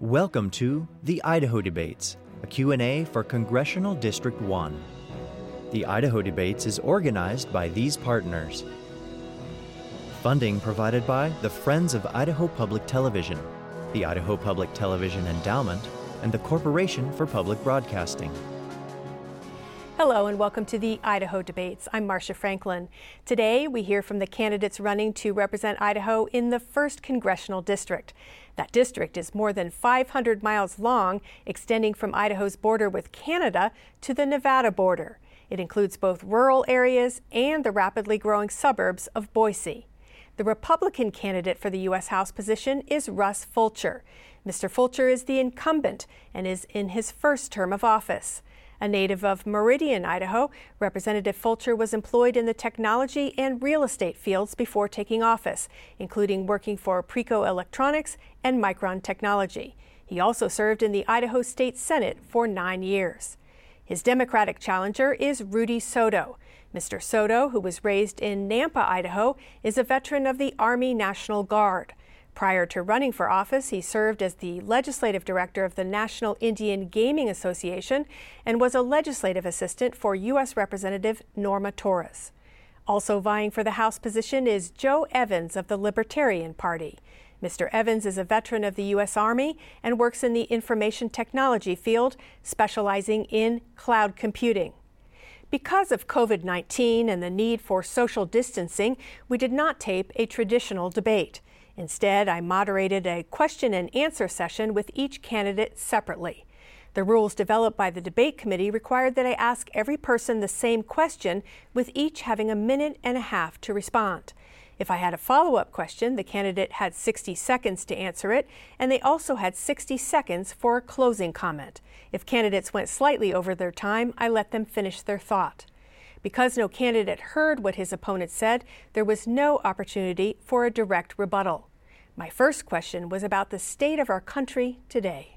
Welcome to the Idaho Debates, a Q&A for Congressional District 1. The Idaho Debates is organized by these partners. Funding provided by the Friends of Idaho Public Television, the Idaho Public Television Endowment, and the Corporation for Public Broadcasting. Hello and welcome to the Idaho Debates. I'm Marcia Franklin. Today we hear from the candidates running to represent Idaho in the 1st Congressional District. That district is more than 500 miles long, extending from Idaho's border with Canada to the Nevada border. It includes both rural areas and the rapidly growing suburbs of Boise. The Republican candidate for the U.S. House position is Russ Fulcher. Mr. Fulcher is the incumbent and is in his first term of office. A native of Meridian, Idaho, Representative Fulcher was employed in the technology and real estate fields before taking office, including working for Preco Electronics and Micron Technology. He also served in the Idaho State Senate for nine years. His Democratic challenger is Rudy Soto. Mr. Soto, who was raised in Nampa, Idaho, is a veteran of the Army National Guard. Prior to running for office, he served as the legislative director of the National Indian Gaming Association and was a legislative assistant for U.S. Representative Norma Torres. Also vying for the House position is Joe Evans of the Libertarian Party. Mr. Evans is a veteran of the U.S. Army and works in the information technology field, specializing in cloud computing. Because of COVID 19 and the need for social distancing, we did not tape a traditional debate. Instead, I moderated a question and answer session with each candidate separately. The rules developed by the debate committee required that I ask every person the same question, with each having a minute and a half to respond. If I had a follow up question, the candidate had 60 seconds to answer it, and they also had 60 seconds for a closing comment. If candidates went slightly over their time, I let them finish their thought. Because no candidate heard what his opponent said, there was no opportunity for a direct rebuttal. My first question was about the state of our country today.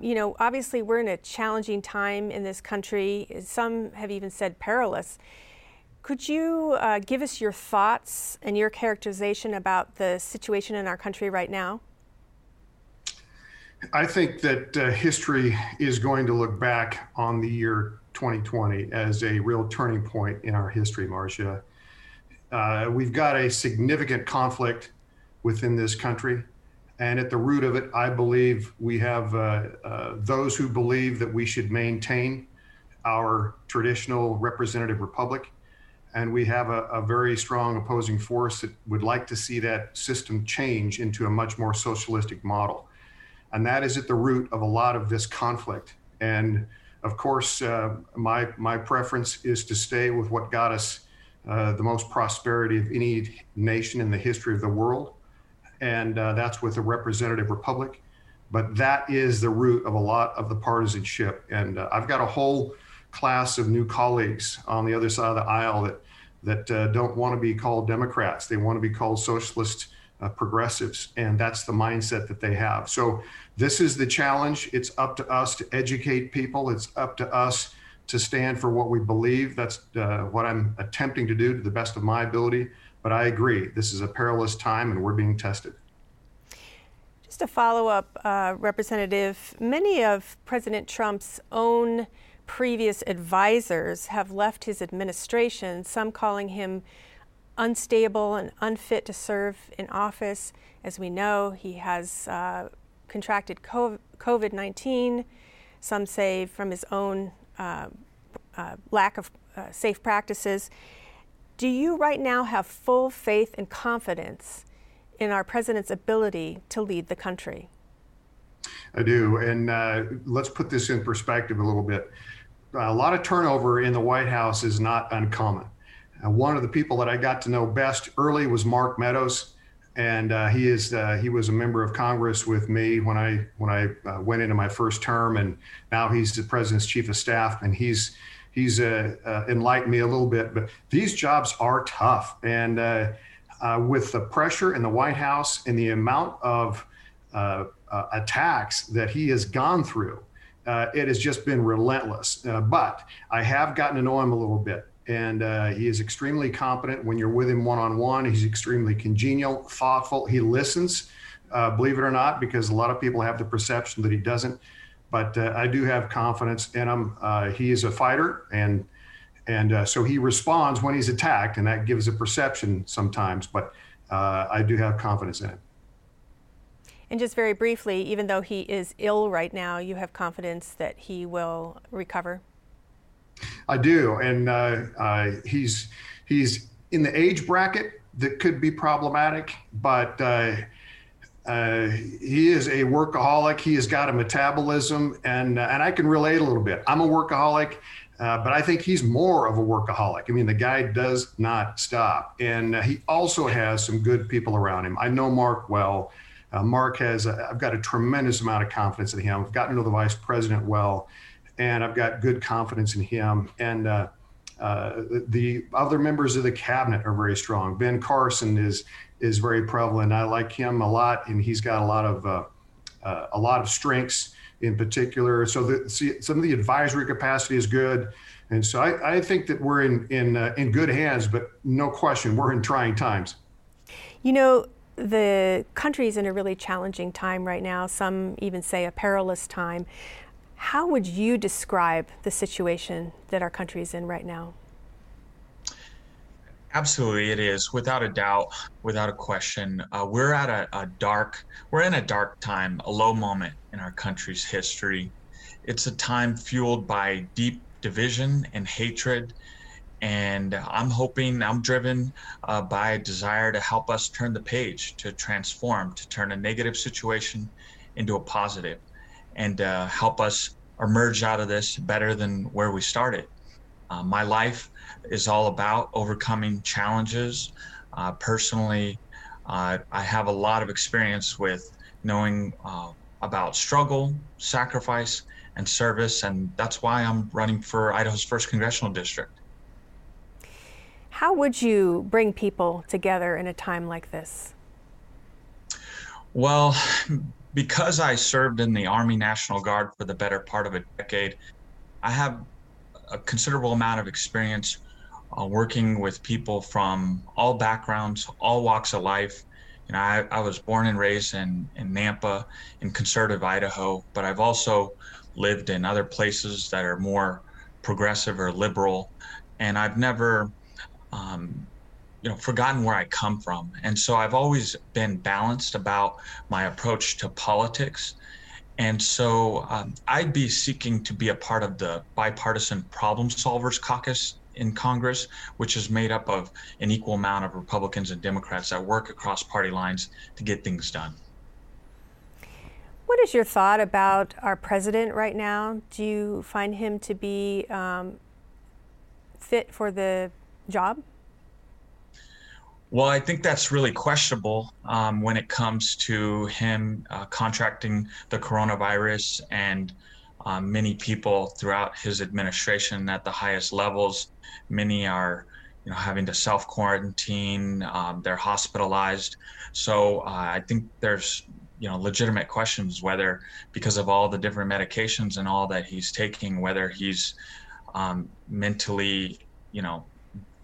You know, obviously, we're in a challenging time in this country. Some have even said perilous. Could you uh, give us your thoughts and your characterization about the situation in our country right now? I think that uh, history is going to look back on the year 2020 as a real turning point in our history, Marcia. Uh, we've got a significant conflict within this country. And at the root of it, I believe we have uh, uh, those who believe that we should maintain our traditional representative republic. And we have a, a, very strong opposing force that would like to see that system change into a much more socialistic model. And that is at the root of a lot of this conflict. And of course, uh, my my preference is to stay with what got us uh, the most prosperity of any nation in the history of the world, and uh, that's with a representative republic. But that is the root of a lot of the partisanship. And uh, I've got a whole class of new colleagues on the other side of the aisle that that uh, don't want to be called Democrats. They want to be called socialist uh, progressives, and that's the mindset that they have. So this is the challenge. It's up to us to educate people. It's up to us to stand for what we believe. That's uh, what I'm attempting to do to the best of my ability. But I agree, this is a perilous time, and we're being tested. Just a follow up, uh, Representative. Many of President Trump's own previous advisors have left his administration, some calling him unstable and unfit to serve in office. As we know, he has uh, contracted COVID 19. Some say from his own uh, uh, lack of uh, safe practices. Do you right now have full faith and confidence in our president's ability to lead the country? I do. And uh, let's put this in perspective a little bit. A lot of turnover in the White House is not uncommon. Uh, one of the people that I got to know best early was Mark Meadows, and uh, he is uh, he was a member of Congress with me when I when I uh, went into my first term, and now he's the president's chief of staff, and he's he's uh, uh, enlightened me a little bit. But these jobs are tough, and with the pressure in the White House and the amount of attacks that he has gone through, it has just been relentless. but I have gotten to know him a little bit and uh, he is extremely competent when you're with him one on one. He's extremely congenial, thoughtful. He listens uh, believe it or not, because a lot of people have the perception that he doesn't. But uh, I do have confidence in him. Uh, he is a fighter, and and uh, so he responds when he's attacked, and that gives a perception sometimes. But uh, I do have confidence in him. And just very briefly, even though he is ill right now, you have confidence that he will recover. I do, and uh, he's he's in the age bracket that could be problematic, but uh, uh, he is a workaholic. He has got a metabolism, and uh, and I can relate a little bit. I'm a workaholic, uh, but I think he's more of a workaholic. I mean, the guy does not stop, and uh, he also has some good people around him. I know Mark well. Uh, Mark has. i I've got a tremendous amount of confidence in him. I've gotten to know the vice president well, and I've got good confidence in him. And uh, the other members of the cabinet are very strong. Ben Carson is is very prevalent. I like him a lot, and he's got a lot of uh, uh, a lot of strengths in particular. So the, see, some of the advisory capacity is good, and so I, I think that we're in in uh, in good hands. But no question, we're in trying times. You know, the country's in a really challenging time right now. Some even say a perilous time. How would you describe the situation that our country is in right now? Absolutely, it is without a doubt, without a question. Uh, we're at a, a, dark, we're in a dark time, a low moment in our country's history. It's a time fueled by deep division and hatred. And I'm hoping, I'm driven uh, by a desire to help us turn the page, to transform, to turn a negative situation into a positive and uh, help us emerge out of this better than where we started. Uh, my life is all about overcoming challenges. Uh, personally, uh, I have a lot of experience with knowing uh, about struggle, sacrifice, and service, and that's why I'm running for Idaho's first congressional district. How would you bring people together in a time like this? Well, because I served in the Army National Guard for the better part of a decade, I have a considerable amount of experience uh, working with people from all backgrounds, all walks of life. You know, I, I was born and raised in, in Nampa in conservative Idaho, but I've also lived in other places that are more progressive or liberal. And I've never um, you know forgotten where I come from, and so I've always been balanced about my approach to politics. And so um, I'd be seeking to be a part of the bipartisan problem solvers caucus in Congress, which is made up of an equal amount of Republicans and Democrats that work across party lines to get things done. What is your thought about our president right now? Do you find him to be um, fit for the job? Well, I think that's really questionable um, when it comes to him uh, contracting the coronavirus and um, many people throughout his administration at the highest levels. Many are, you know, having to self quarantine. Um, they're hospitalized. So uh, I think there's, you know, legitimate questions whether because of all the different medications and all that he's taking, whether he's um, mentally, you know,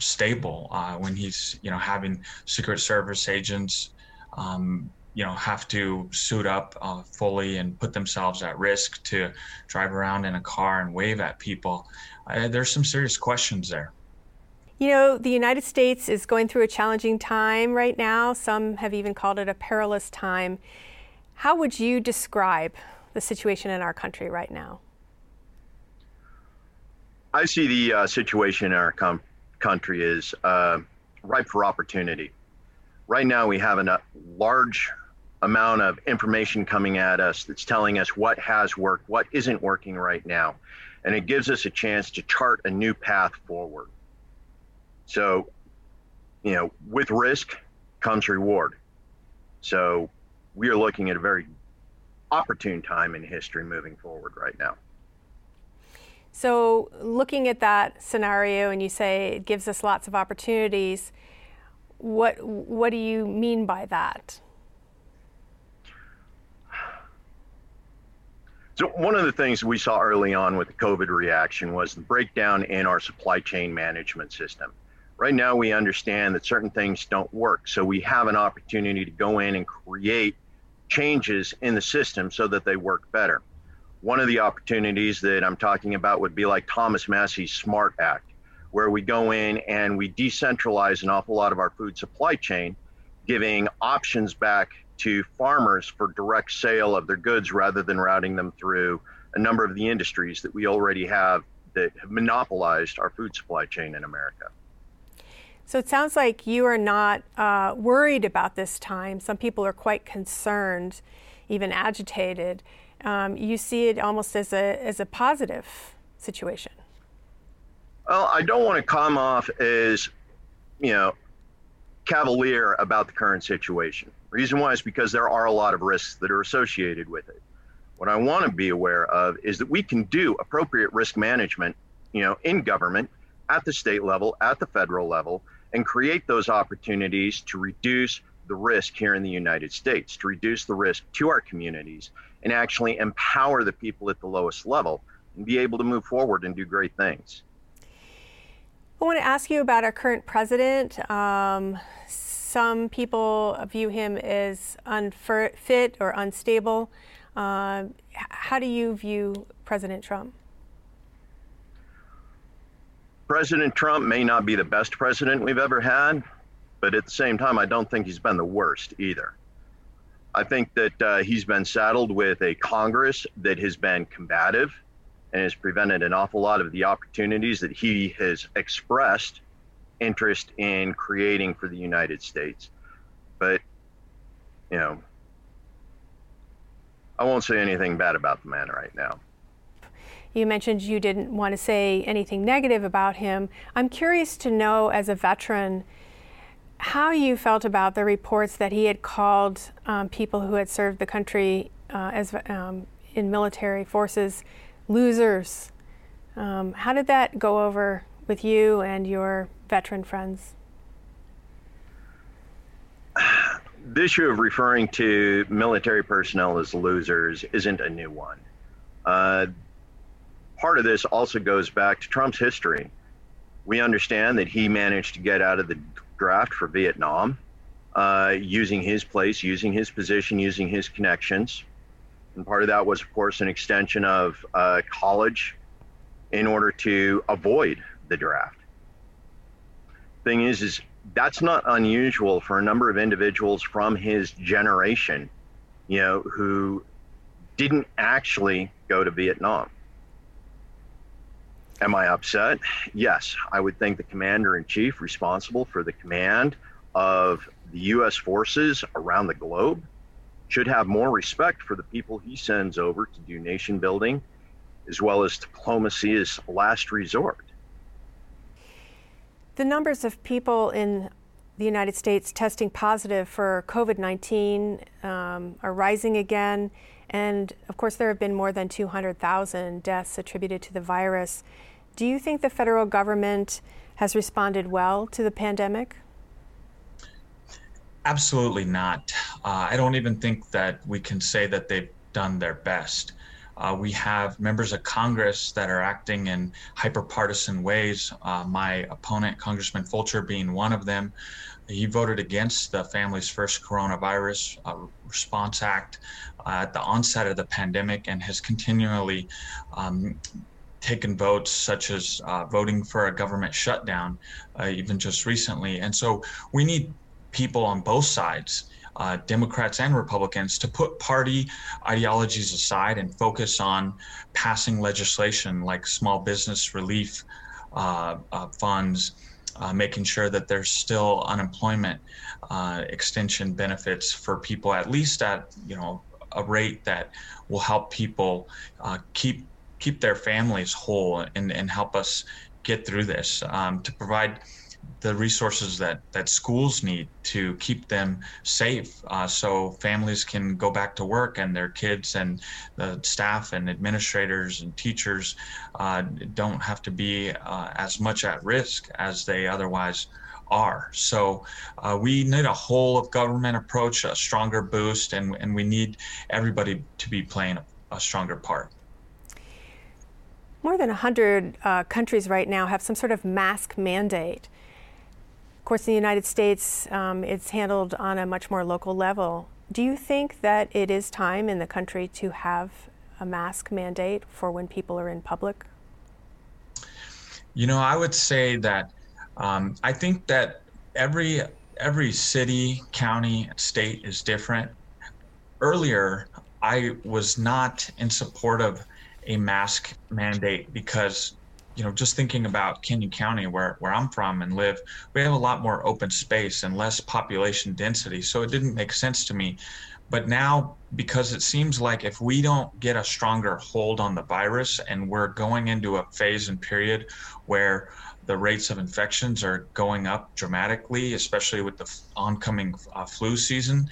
stable uh, when he's you know having Secret Service agents um, you know have to suit up uh, fully and put themselves at risk to drive around in a car and wave at people. Uh, there's some serious questions there. You know, the United States is going through a challenging time right now. Some have even called it a perilous time. How would you describe the situation in our country right now? I see the uh, situation in our com- country is uh, ripe for opportunity. Right now, we have a large amount of information coming at us that's telling us what has worked, what isn't working right now. And it gives us a chance to chart a new path forward. So, you know, with risk comes reward. So, we are looking at a very opportune time in history moving forward right now. So, looking at that scenario, and you say it gives us lots of opportunities, what what do you mean by that? So, one of the things we saw early on with the COVID reaction was the breakdown in our supply chain management system. Right now, we understand that certain things don't work. So, we have an opportunity to go in and create changes in the system so that they work better. One of the opportunities that I'm talking about would be like Thomas Massie's SMART Act, where we go in and we decentralize an awful lot of our food supply chain, giving options back to farmers for direct sale of their goods rather than routing them through a number of the industries that we already have that have monopolized our food supply chain in America. So it sounds like you are not uh, worried about this time. Some people are quite concerned, even agitated. Um, you see it almost as a as a positive situation. Well, I don't want to come off as, you know, cavalier about the current situation. Reason why is because there are a lot of risks that are associated with it. What I want to be aware of is that we can do appropriate risk management, you know, in government, at the state level, at the federal level, and create those opportunities to reduce the risk here in the United States, to reduce the risk to our communities, and actually empower the people at the lowest level and be able to move forward and do great things. I want to ask you about our current president. Um, some people view him as unfit or unstable. Uh, how do you view President Trump? President Trump may not be the best president we've ever had, but at the same time, I don't think he's been the worst either. I think that uh, he's been saddled with a Congress that has been combative and has prevented an awful lot of the opportunities that he has expressed interest in creating for the United States. But, you know, I won't say anything bad about the man right now. You mentioned you didn't want to say anything negative about him. I'm curious to know, as a veteran, how you felt about the reports that he had called um, people who had served the country uh, as um, in military forces losers. Um, how did that go over with you and your veteran friends? The issue of referring to military personnel as losers isn't a new one. Uh, part of this also goes back to Trump's history. We understand that he managed to get out of the draft for Vietnam uh, using his place, using his position, using his connections. And part of that was, of course, an extension of uh, college in order to avoid the draft. Thing is, is that's not unusual for a number of individuals from his generation, you know, who didn't actually go to Vietnam. Am I upset? Yes. I would think the commander in chief responsible for the command of the U.S. forces around the globe should have more respect for the people he sends over to do nation building as well as diplomacy as last resort. The numbers of people in the United States testing positive for COVID 19 um, are rising again. And of course, there have been more than 200,000 deaths attributed to the virus. Do you think the federal government has responded well to the pandemic? Absolutely not. Uh, I don't even think that we can say that they've done their best. Uh, we have members of Congress that are acting in hyperpartisan ways. Uh, my opponent, Congressman Fulcher, being one of them. He voted against the Families First Coronavirus uh, Response Act uh, at the onset of the pandemic and has continually um, taken votes such as uh, voting for a government shutdown, uh, even just recently. And so we need people on both sides, uh, Democrats and Republicans, to put party ideologies aside and focus on passing legislation like small business relief uh, uh, funds. Uh, making sure that there's still unemployment extension benefits for people, at least at you know a rate that will help people keep keep their families whole and, and help us get through this um, to provide the resources that, that schools need to keep them safe uh, so families can go back to work and their kids and the staff and administrators and teachers uh, don't have to be uh, as much at risk as they otherwise are. So uh, we need a whole of government approach, a stronger boost, and, and we need everybody to be playing a, a stronger part. More than 100 uh, countries right now have some sort of mask mandate. Of course, in the United States, um, it's handled on a much more local level. Do you think that it is time in the country to have a mask mandate for when people are in public? You know, I would say that um, I think that every every city, county, state is different. Earlier, I was not in support of a mask mandate because you know just thinking about Canyon County where where I'm from and live we have a lot more open space and less population density. So it didn't make sense to me. But now because it seems like if we don't get a stronger hold on the virus and we're going into a phase and period where the rates of infections are going up dramatically especially with the oncoming uh, flu season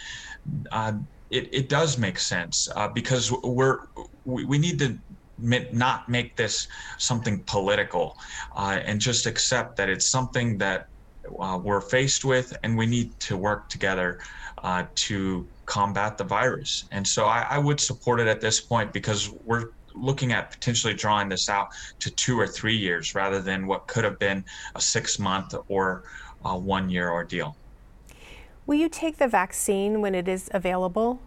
uh, it, it does make sense uh, because we're we, we need to not make this something political uh, and just accept that it's something that uh, we're faced with and we need to work together uh, to combat the virus. And so I, I, would support it at this point because we're looking at potentially drawing this out to two or three years rather than what could have been a six month or one year ordeal. Will you take the vaccine when it is available?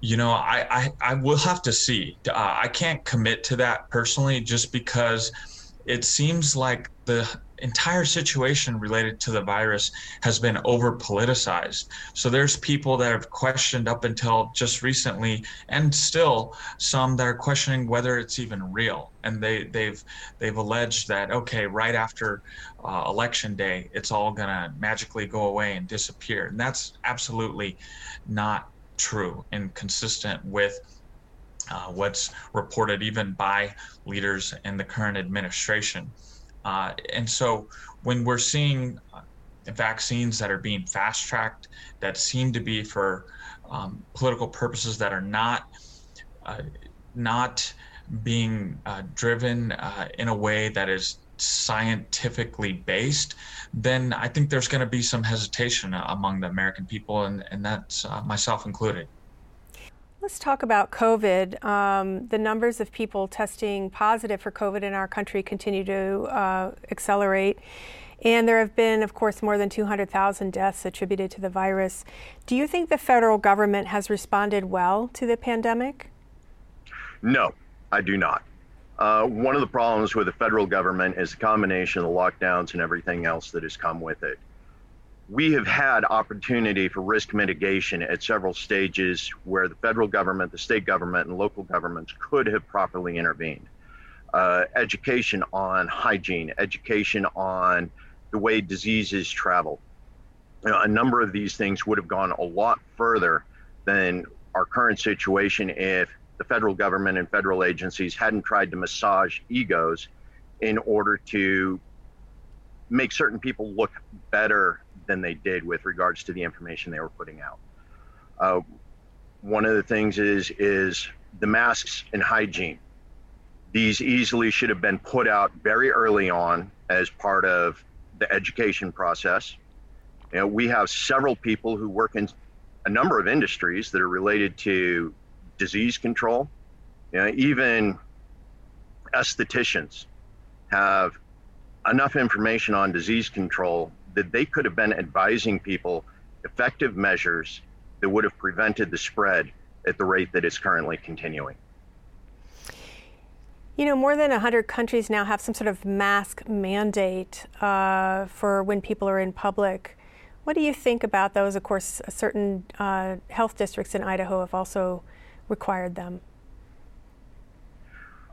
You know, I, I, I will have to see. Uh, I can't commit to that personally, just because it seems like the entire situation related to the virus has been over politicized. So there's people that have questioned up until just recently, and still some that are questioning whether it's even real. And they they've they've alleged that okay, right after uh, election day, it's all gonna magically go away and disappear, and that's absolutely not true and consistent with uh, what's reported even by leaders in the current administration. Uh, and so when we're seeing uh, vaccines that are being fast tracked that seem to be for um, political purposes that are not uh, not being uh, driven uh, in a way that is scientifically based, then I think there's going to be some hesitation among the American people, and, and that's uh, myself included. Let's talk about COVID. Um, the numbers of people testing positive for COVID in our country continue to uh, accelerate. And there have been, of course, more than 200,000 deaths attributed to the virus. Do you think the federal government has responded well to the pandemic? No, I do not. Uh, one of the problems with the federal government is the combination of the lockdowns and everything else that has come with it. We have had opportunity for risk mitigation at several stages where the federal government, the state government, and local governments could have properly intervened. Uh, education on hygiene, education on the way diseases travel. You know, a number of these things would have gone a lot further than our current situation if the federal government and federal agencies hadn't tried to massage egos in order to make certain people look better than they did with regards to the information they were putting out. Uh, one of the things is is the masks and hygiene. These easily should have been put out very early on as part of the education process. You know, we have several people who work in a number of industries that are related to disease control. You know, even estheticians have enough information on disease control that they could have been advising people effective measures that would have prevented the spread at the rate that it's currently continuing. You know, more than 100 countries now have some sort of mask mandate uh, for when people are in public. What do you think about those? Of course, certain uh, health districts in Idaho have also required them?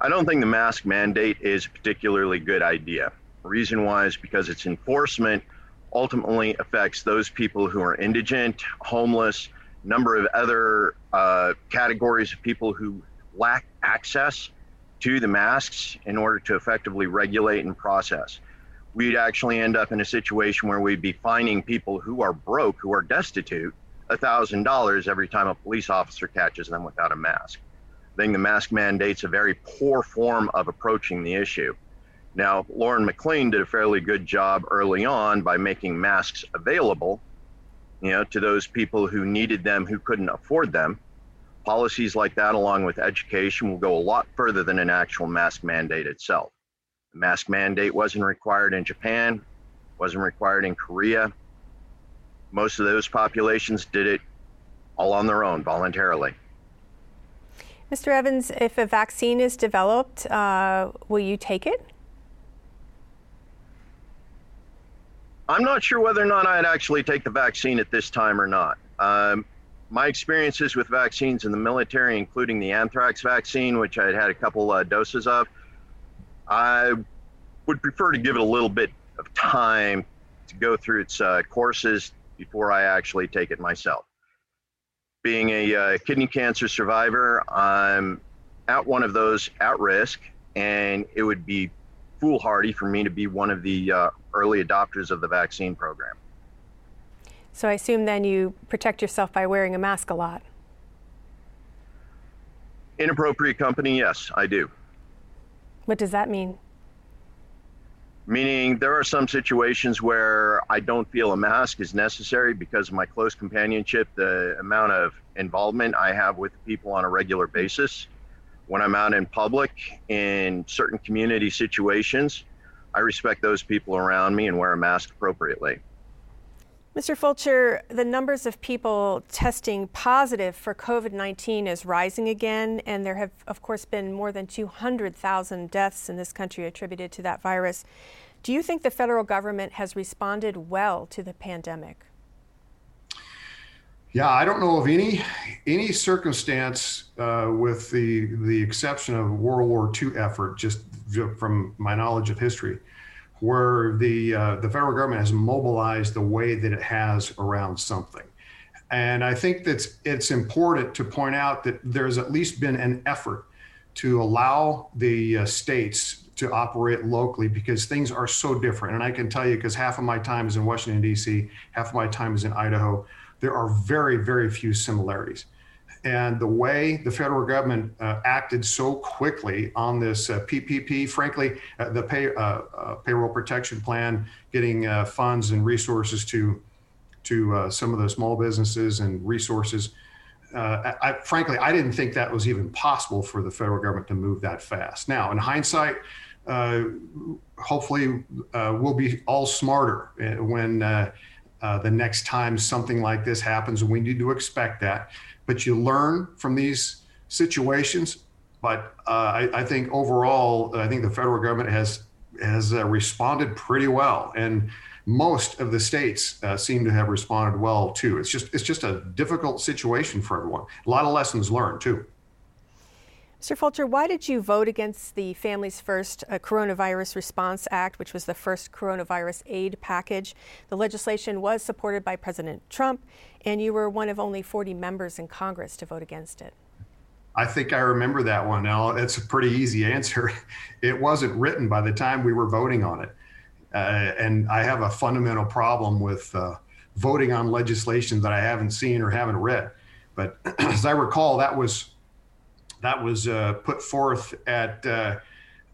I don't think the mask mandate is a particularly good idea. reason why is because its enforcement ultimately affects those people who are indigent, homeless, number of other uh, categories of people who lack access to the masks in order to effectively regulate and process. We'd actually end up in a situation where we'd be fining people who are broke, who are destitute, $1,000 every time a police officer catches them without a mask. I think the mask mandate's a very poor form of approaching the issue. Now, Lauren McLean did a fairly good job early on by making masks available, you know, to those people who needed them who couldn't afford them. Policies like that, along with education, will go a lot further than an actual mask mandate itself. The mask mandate wasn't required in Japan, wasn't required in Korea, most of those populations did it all on their own voluntarily. Mr. Evans, if a vaccine is developed, uh, will you take it? I'm not sure whether or not I'd actually take the vaccine at this time or not. Um, my experiences with vaccines in the military, including the anthrax vaccine, which I had had a couple uh, doses of, I would prefer to give it a little bit of time to go through its uh, courses before I actually take it myself. Being a uh, kidney cancer survivor, I'm at one of those at risk, and it would be foolhardy for me to be one of the uh, early adopters of the vaccine program. So I assume then you protect yourself by wearing a mask a lot. Inappropriate company, yes, I do. What does that mean? Meaning, there are some situations where I don't feel a mask is necessary because of my close companionship, the amount of involvement I have with people on a regular basis. When I'm out in public in certain community situations, I respect those people around me and wear a mask appropriately. Mr. Fulcher, the numbers of people testing positive for COVID 19 is rising again, and there have, of course, been more than 200,000 deaths in this country attributed to that virus. Do you think the federal government has responded well to the pandemic? Yeah, I don't know of any any circumstance, uh, with the the exception of World War II effort, just from my knowledge of history, where the uh, the federal government has mobilized the way that it has around something. And I think that it's important to point out that there's at least been an effort to allow the uh, states to operate locally because things are so different. And I can tell you, because half of my time is in Washington, D.C., half of my time is in Idaho, there are very, very few similarities and the way the federal government uh, acted so quickly on this uh, PPP, frankly, uh, the pay, uh, uh, payroll protection plan, getting uh, funds and resources to to some of the small businesses and resources. I, I, frankly, I didn't think that was even possible for the federal government to move that fast. Now, in hindsight, hopefully, we'll be all smarter when the next time something like this happens, and we need to expect that but you learn from these situations. But uh, I, I, think overall, I think the federal government has has uh, responded pretty well, and most of the states uh, seem to have responded well too. It's just it's just a difficult situation for everyone. A lot of lessons learned too. Mr. Fulcher, why did you vote against the Families First uh, Coronavirus Response Act, which was the first coronavirus aid package? The legislation was supported by President Trump, and you were one of only 40 members in Congress to vote against it. I think I remember that one. Now, it's a pretty easy answer. It wasn't written by the time we were voting on it. Uh, and I have a fundamental problem with uh, voting on legislation that I haven't seen or haven't read. But as I recall, that was that was uh, put forth at uh,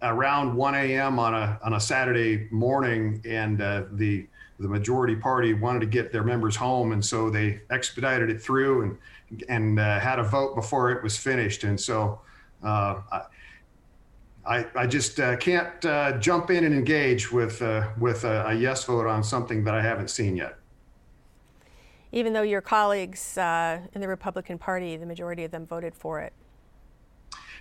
around 1 a.m. on a on a Saturday morning, and uh, the the majority party wanted to get their members home, and so they expedited it through and and uh, had a vote before it was finished, and so. Uh, I, I just uh, can't jump in and engage with with a, a yes vote on something that I haven't seen yet even though your colleagues uh, in the Republican Party, the majority of them voted for it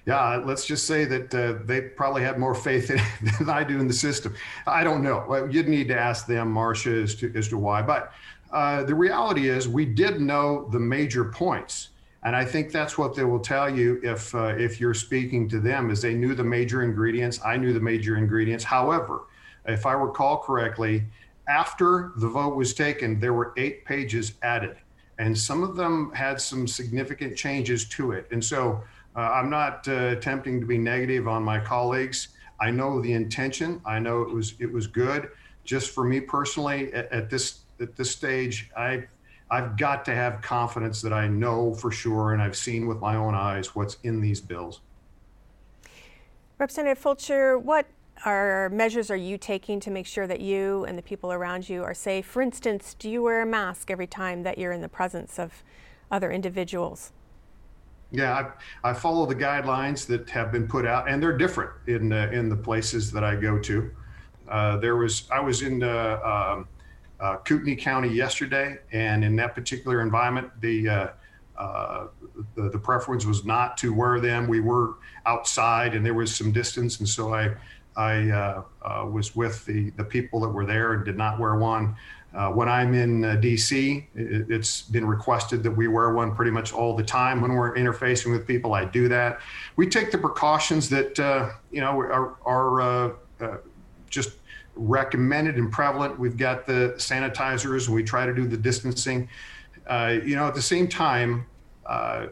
yeah, let's just say that uh, they probably have more faith in, than I do in the system. I don't know. You'd need to ask them, Marcia, as to, as to why. But uh, the reality is, we did know the major points. And I think that's what they will tell you if uh, if you're speaking to them, is they knew the major ingredients. I knew the major ingredients. However, if I recall correctly, after the vote was taken, there were eight pages added, and some of them had some significant changes to it. And so uh, I'm not uh, attempting to be negative on my colleagues. I know the intention. I know it was it was good. Just for me personally, at, at this at this stage, I I've got to have confidence that I know for sure and I've seen with my own eyes what's in these bills. Representative Fulcher, what are measures are you taking to make sure that you and the people around you are safe? For instance, do you wear a mask every time that you're in the presence of other individuals? Yeah, I, I, follow the guidelines that have been put out, and they're different in uh, in the places that I go to. Uh, there was I was in uh, um, uh, Kootenai County yesterday, and in that particular environment, the, uh, uh, the the preference was not to wear them. We were outside, and there was some distance, and so I I uh, was with the the people that were there and did not wear one. Uh, when I'm in DC, it, has been requested that we wear one pretty much all the time when we're interfacing with people. I do that. We take the precautions that you know are, are just recommended and prevalent. We've got the sanitizers, we try to do the distancing. Uh, you know, at the same time, uh,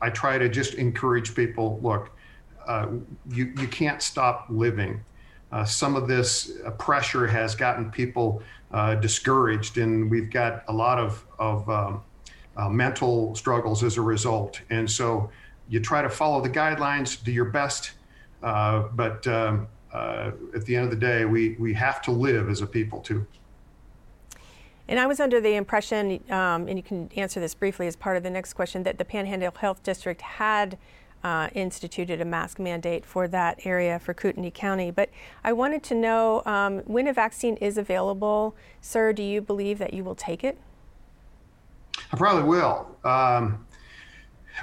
I try to just encourage people. Look, uh, you you can't stop living. Uh, some of this uh, pressure has gotten people uh, discouraged, and we've got a lot of of um, mental struggles as a result. And so, you try to follow the guidelines, do your best, but um, uh, at the end of the day, we, we have to live as a people too. And I was under the impression, um, and you can answer this briefly as part of the next question, that the Panhandle Health District had uh, instituted a mask mandate for that area for Kootenai County. But I wanted to know um, when a vaccine is available, sir, do you believe that you will take it? I probably will. Um,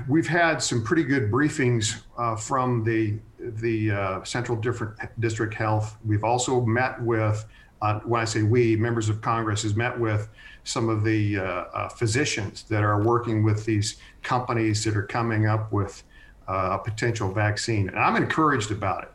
we've had some pretty good briefings uh, from the the uh, Central Different District Health. We've also met with, uh, when I say we, members of Congress has met with some of the uh, uh physicians that are working with these companies that are coming up with uh, a potential vaccine. And I'm encouraged about it.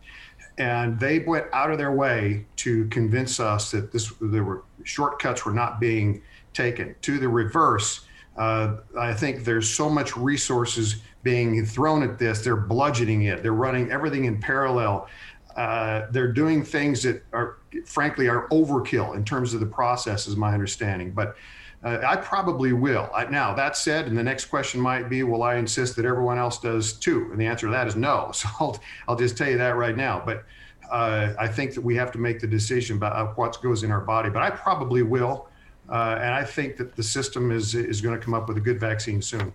And they went out of their way to convince us that this there were shortcuts were not being taken. To the reverse, uh, I think there's so much resources being thrown at this. They're bludgeoning it. They're running everything in parallel. Uh, they're doing things that are, frankly, are overkill in terms of the process, is my understanding. But uh, I probably will. I, now, that said, and the next question might be, will I insist that everyone else does too? And the answer to that is no. So I'll, I'll just tell you that right now. But uh, I think that we have to make the decision about what goes in our body. But I probably will. Uh, and I think that the system is, is going to come up with a good vaccine soon.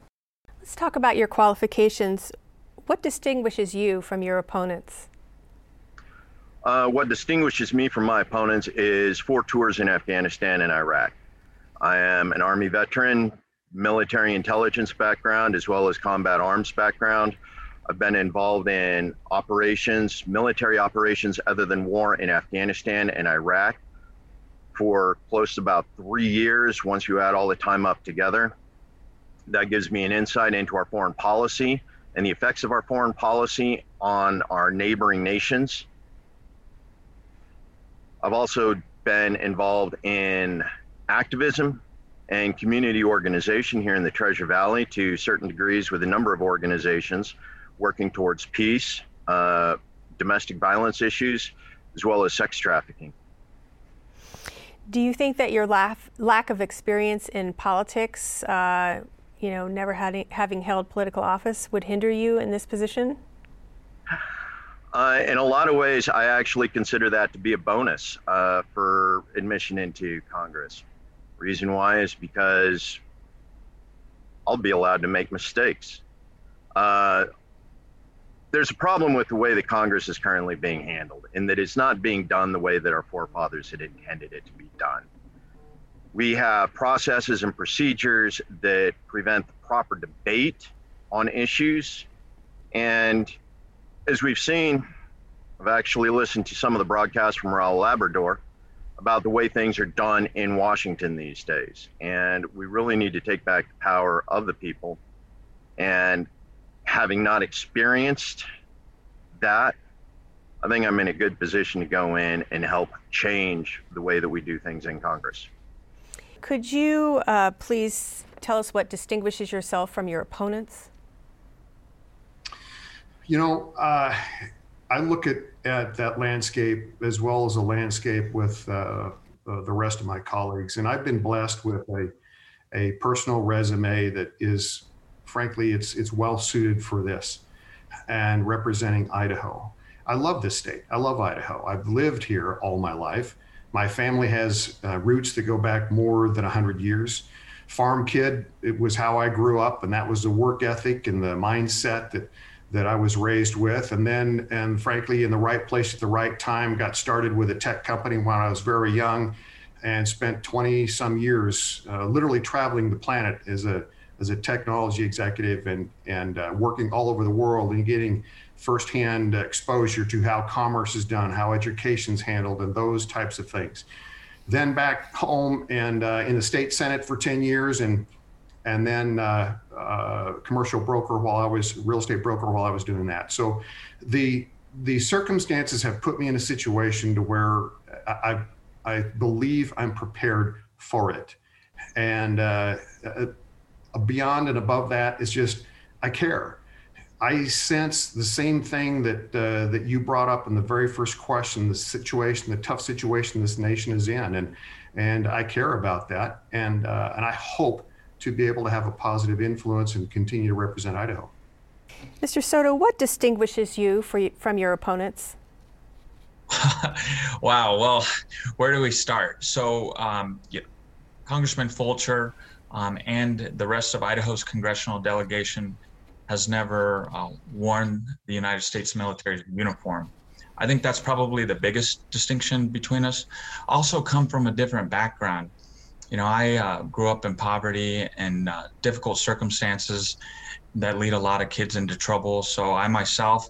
Let's talk about your qualifications. What distinguishes you from your opponents? Uh, what distinguishes me from my opponents is four tours in Afghanistan and Iraq. I am an Army veteran, military intelligence background, as well as combat arms background. I've been involved in operations, military operations other than war in Afghanistan and Iraq for close to about three years once you add all the time up together. That gives me an insight into our foreign policy and the effects of our foreign policy on our neighboring nations. I've also been involved in activism and community organization here in the Treasure Valley to certain degrees with a number of organizations working towards peace, uh, domestic violence issues, as well as sex trafficking. Do you think that your lack, lack of experience in politics uh, you know, never having, having held political office would hinder you in this position? Uh, in a lot of ways, I actually consider that to be a bonus uh, for admission into Congress. Reason why is because I'll be allowed to make mistakes. Uh, there's a problem with the way that Congress is currently being handled, in that it's not being done the way that our forefathers had intended it to be done. We have processes and procedures that prevent the proper debate on issues. And as we've seen, I've actually listened to some of the broadcasts from Raul Labrador about the way things are done in Washington these days. And we really need to take back the power of the people. And having not experienced that, I think I'm in a good position to go in and help change the way that we do things in Congress. Could you uh, please tell us what distinguishes yourself from your opponents? You know, uh, I look at, at that landscape as well as a landscape with uh, the rest of my colleagues, and I've been blessed with a, a personal resume that is, frankly, it's it's well suited for this, and representing Idaho. I love this state. I love Idaho. I've lived here all my life. My family has uh, roots that go back more than 100 years. Farm kid, it was how I grew up, and that was the work ethic and the mindset that that I was raised with. And then, and frankly, in the right place at the right time, got started with a tech company when I was very young. and spent 20 some years uh, literally traveling the planet as a as a technology executive and and uh, working all over the world and getting firsthand exposure to how commerce is done, how education's handled, and those types of things. Then back home and uh, in the state senate for 10 years, and and then uh, uh, commercial broker while I was real estate broker while I was doing that. So the the circumstances have put me in a situation to where I I believe I'm prepared for it, and uh, uh, beyond and above that is just I care. I sense the same thing that uh, that you brought up in the very first question, the situation, the tough situation this nation is in, and and I care about that, and uh, and I hope to be able to have a positive influence and continue to represent Idaho. Mr. Soto, what distinguishes you for, from your opponents? wow. Well, where do we start? So, um, yeah, Congressman Fulcher um, and the rest of Idaho's congressional delegation has never uh, worn the United States military uniform. I think that's probably the biggest distinction between us. Also, come from a different background. You know, I uh, grew up in poverty and uh, difficult circumstances that lead a lot of kids into trouble. So I myself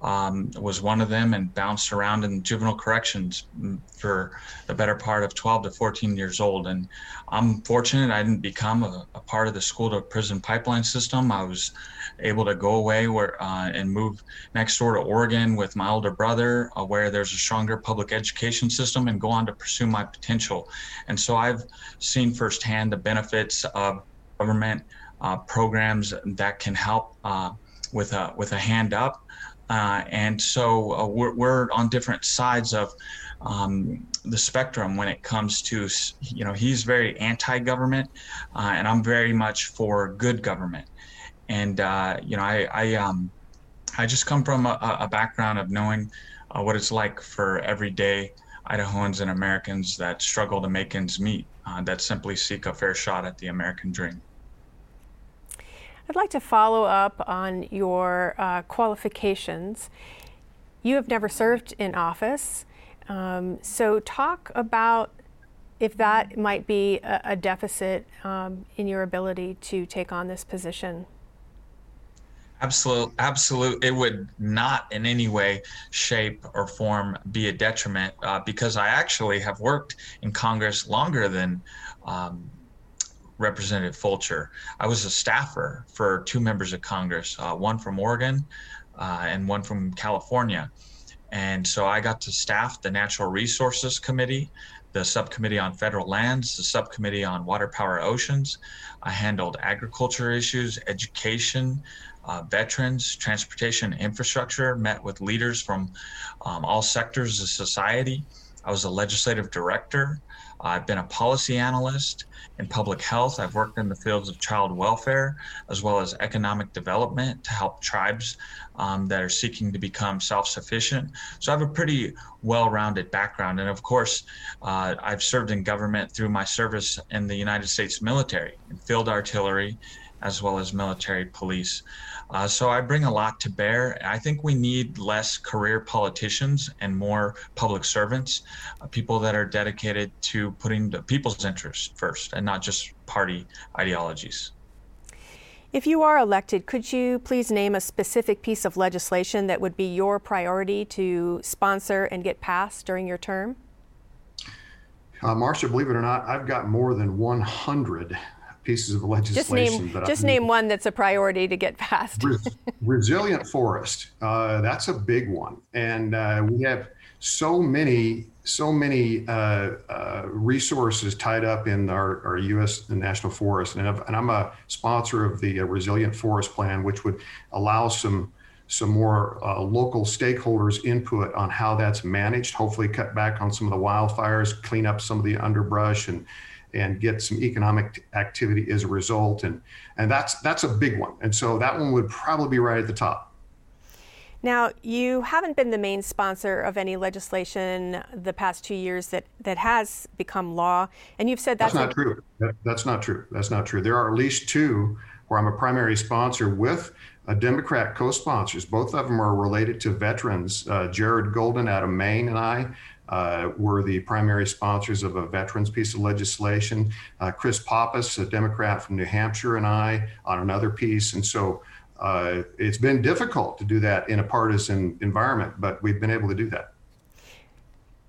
um, was one of them and bounced around in juvenile corrections for the better part of 12 to 14 years old. And I'm fortunate I didn't become a, a part of the school to prison pipeline system. I was able to go away where uh, and move next door to Oregon with my older brother, uh, where there's a stronger public education system, and go on to pursue my potential. And so I've seen firsthand the benefits of government uh, programs that can help uh, with a with a hand up uh, and so uh, we're, we're on different sides of um, the spectrum when it comes to, you know, he's very anti government, uh, and I'm very much for good government. And, uh, you know, I, I, um, I just come from a, a background of knowing uh, what it's like for everyday Idahoans and Americans that struggle to make ends meet, uh, that simply seek a fair shot at the American dream. I'd like to follow up on your uh, qualifications. You have never served in office, um, so talk about if that might be a, a deficit um, in your ability to take on this position. Absolute, absolute. It would not in any way, shape, or form be a detriment uh, because I actually have worked in Congress longer than um, Representative Fulcher. I was a staffer for two members of Congress, uh, one from Oregon uh, and one from California. And so I got to staff the Natural Resources Committee, the Subcommittee on Federal Lands, the Subcommittee on Water Power Oceans. I handled agriculture issues, education, uh, veterans, transportation, infrastructure, met with leaders from um, all sectors of society. I was a legislative director. I've been a policy analyst in public health. I've worked in the fields of child welfare as well as economic development to help tribes um, that are seeking to become self sufficient. So I have a pretty well rounded background. And of course, uh, I've served in government through my service in the United States military, in field artillery, as well as military police. Uh, so I bring a lot to bear. I think we need less career politicians and more public servants, uh, people that are dedicated to putting the people's interests first and not just party ideologies. If you are elected, could you please name a specific piece of legislation that would be your priority to sponsor and get passed during your term? Uh, Marcia, believe it or not, I've got more than 100 pieces of legislation. Just name, just name one that's a priority to get passed. resilient forest, uh, that's a big one, and uh, we have so many so many uh, uh resources tied up in our, our U.S. national forest, and, and, I'm a sponsor of the uh, Resilient Forest Plan, which would allow some some more uh, local stakeholders input on how that's managed. Hopefully, cut back on some of the wildfires, clean up some of the underbrush, and and get some economic activity as a result. And, and that's, that's a big one. And so that one would probably be right at the top. Now, you haven't been the main sponsor of any legislation the past two years that, that has become law, and you've said that's, that's not true. That, that's not true. That's not true. There are at least two where I'm a primary sponsor with a Democrat co-sponsors. Both of them are related to veterans. Uh, Jared Golden out of Maine and I uh, were the primary sponsors of a veterans piece of legislation. Uh, Chris Pappas, a Democrat from New Hampshire, and I on another piece. And so uh, it's been difficult to do that in a partisan environment, but we've been able to do that.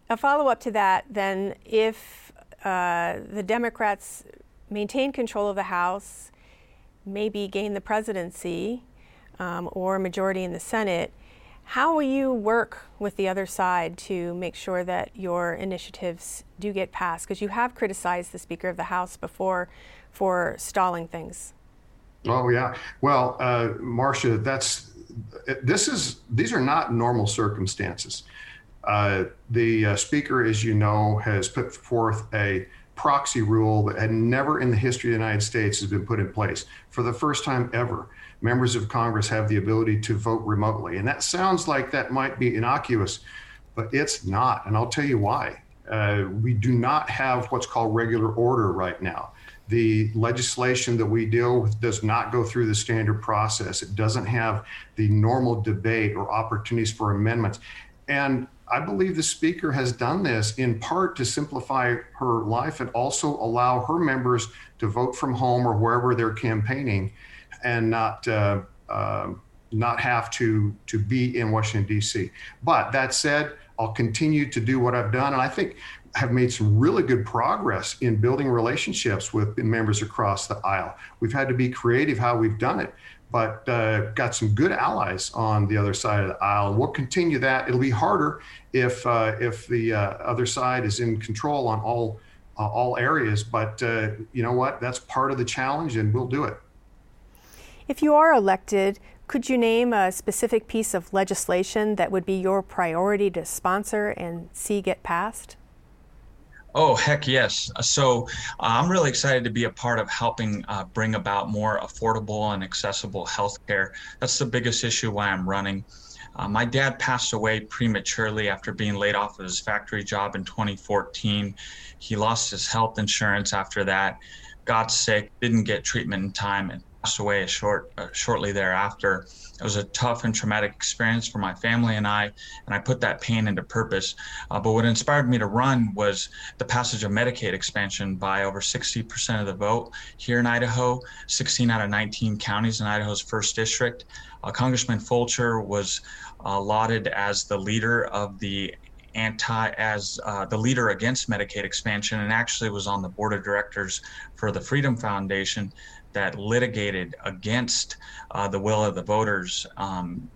A follow up to that, then, if uh, the Democrats maintain control of the House, maybe gain the presidency um, or majority in the Senate, how will you work with the other side to make sure that your initiatives do get passed? Because you have criticized the Speaker of the House before for stalling things. Oh yeah. Well, uh, Marcia, that's this is these are not normal circumstances. Uh, the uh, speaker, as you know, has put forth a proxy rule that had never in the history of the United States has been put in place. For the first time ever, members of Congress have the ability to vote remotely. And that sounds like that might be innocuous, but it's not. And I'll tell you why. Uh, we do not have what's called regular order right now. The legislation that we deal with does not go through the standard process. It doesn't have the normal debate or opportunities for amendments. And I believe the speaker has done this in part to simplify her life and also allow her members to vote from home or wherever they're campaigning and not uh, uh, not have to to be in Washington D.C. But that said, I'll continue to do what I've done, and I think have made some really good progress in building relationships with members across the aisle. We've had to be creative how we've done it, but uh, got some good allies on the other side of the aisle. We'll continue that. It'll be harder if uh, if the uh, other side is in control on all uh, all areas. But uh, you know what? That's part of the challenge, and we'll do it. If you are elected, could you name a specific piece of legislation that would be your priority to sponsor and see get passed? Oh, heck yes. So uh, I'm really excited to be a part of helping uh, bring about more affordable and accessible healthcare. That's the biggest issue why I'm running. Uh, my dad passed away prematurely after being laid off of his factory job in 2014. He lost his health insurance after that, got sick, didn't get treatment in time, and passed away short, uh, shortly thereafter. It was a tough and traumatic experience for my family and I, and I put that pain into purpose. Uh, but what inspired me to run was the passage of Medicaid expansion by over 60% of the vote here in Idaho, 16 out of 19 counties in Idaho's first district. Uh, Congressman Fulcher was uh, lauded as the leader of the anti as uh, the leader against Medicaid expansion and actually was on the board of directors for the Freedom Foundation that litigated against uh, the will of the voters um,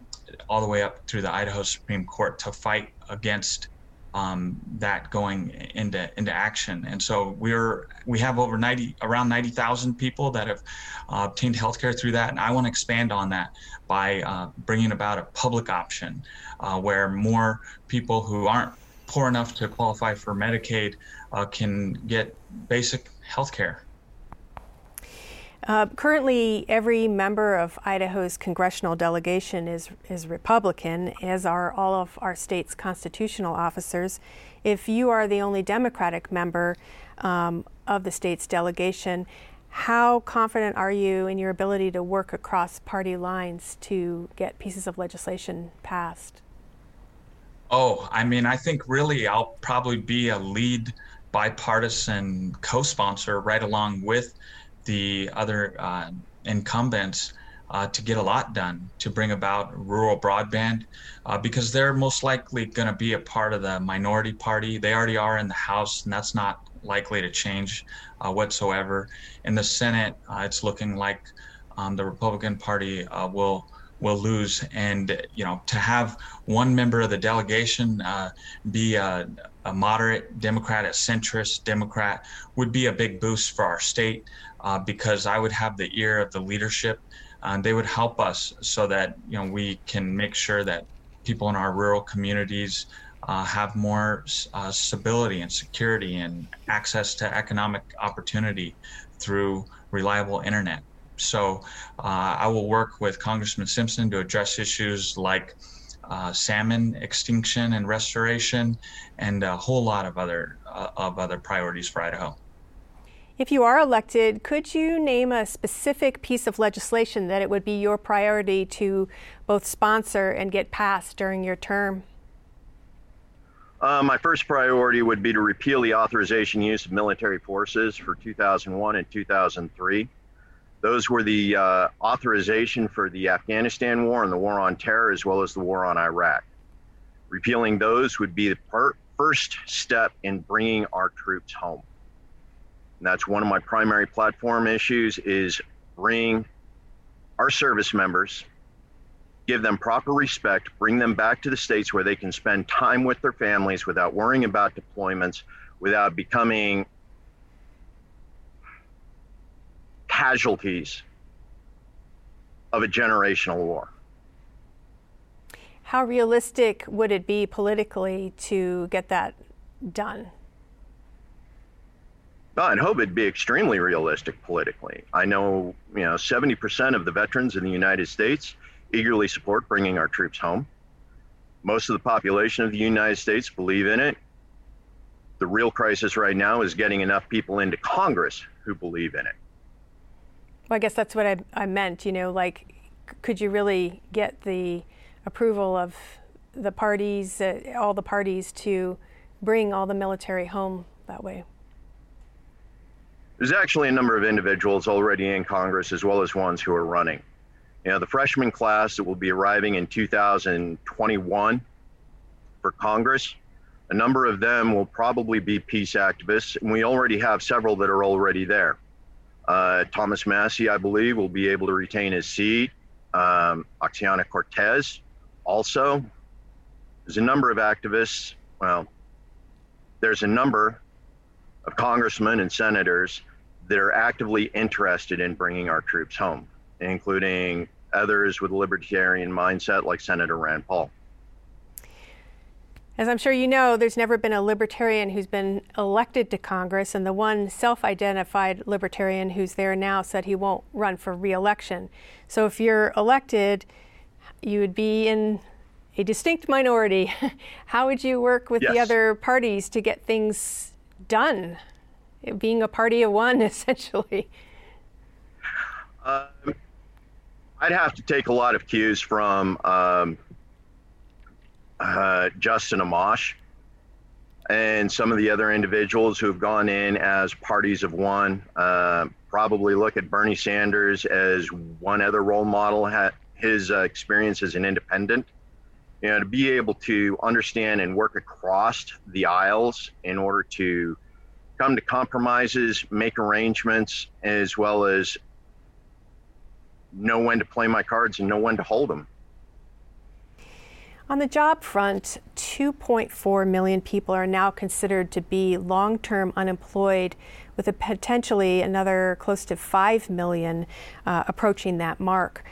all the way up through the Idaho Supreme Court to fight against um, that going into into action. And so we're we have over 90 around 90,000 people that have uh, obtained healthcare through that, and I want to expand on that by uh, bringing about a public option uh, where more people who aren't poor enough to qualify for Medicaid uh, can get basic healthcare. Uh, currently, every member of Idaho's congressional delegation is, is Republican, as are all of our state's constitutional officers. If you are the only Democratic member um, of the state's delegation, how confident are you in your ability to work across party lines to get pieces of legislation passed? Oh, I mean, I think really I'll probably be a lead bipartisan co sponsor right along with the other uh, incumbents uh, to get a lot done to bring about rural broadband uh, because they're most likely going to be a part of the minority party. They already are in the House, and that's not likely to change uh, whatsoever. In the Senate, uh, it's looking like um, the Republican Party uh, will will lose. And you know, to have one member of the delegation uh, be a, a, moderate Democrat, a centrist Democrat, would be a big boost for our state uh, because I would have the ear of the leadership. and they would help us so that you know we can make sure that people in our rural communities uh, have more uh, stability and security and access to economic opportunity through reliable internet. So uh, I will work with Congressman Simpson to address issues like uh, salmon extinction and restoration, and a whole lot of other uh, of other priorities for Idaho. If you are elected, could you name a specific piece of legislation that it would be your priority to both sponsor and get passed during your term? Uh, my first priority would be to repeal the authorization use of military forces for 2001 and 2003. Those were the uh, authorization for the Afghanistan war and the war on terror, as well as the war on Iraq. Repealing those would be the per- first step in bringing our troops home. And that's one of my primary platform issues is bring our service members give them proper respect, bring them back to the states where they can spend time with their families without worrying about deployments, without becoming casualties of a generational war. How realistic would it be politically to get that done? I'd hope it'd be extremely realistic politically. I know, you know, 70% of the veterans in the United States eagerly support bringing our troops home. Most of the population of the United States believe in it. The real crisis right now is getting enough people into Congress who believe in it. Well, I guess that's what I, I meant. You know, like, could you really get the approval of the parties, uh, all the parties, to bring all the military home that way? There's actually a number of individuals already in Congress, as well as ones who are running. You know, the freshman class that will be arriving in 2021 for Congress, a number of them will probably be peace activists, and we already have several that are already there. Uh, Thomas Massie, I believe, will be able to retain his seat. Um, Ocasio-Cortez, also. There's a number of activists. Well, there's a number of congressmen and senators that are actively interested in bringing our troops home including others with a libertarian mindset like Senator Rand Paul. As I'm sure you know, there's never been a libertarian who's been elected to Congress, and the one self identified libertarian who's there now said he won't run for reelection. So if you're elected, you would be in a distinct minority. How would you work with yes. the other parties to get things done? Being a party of one, essentially. Um, I'd have to take a lot of cues from um, uh, Justin Amash and some of the other individuals who have gone in as parties of one. Uh, probably look at Bernie Sanders as one other role model. his uh, experience as an independent, you know, to be able to understand and work across the aisles in order to come to compromises, make arrangements, as well as know when to play my cards and know when to hold them. On the job front, 2.4 million people are now considered to be long term unemployed, with a potentially another close to 5 million uh, approaching that mark.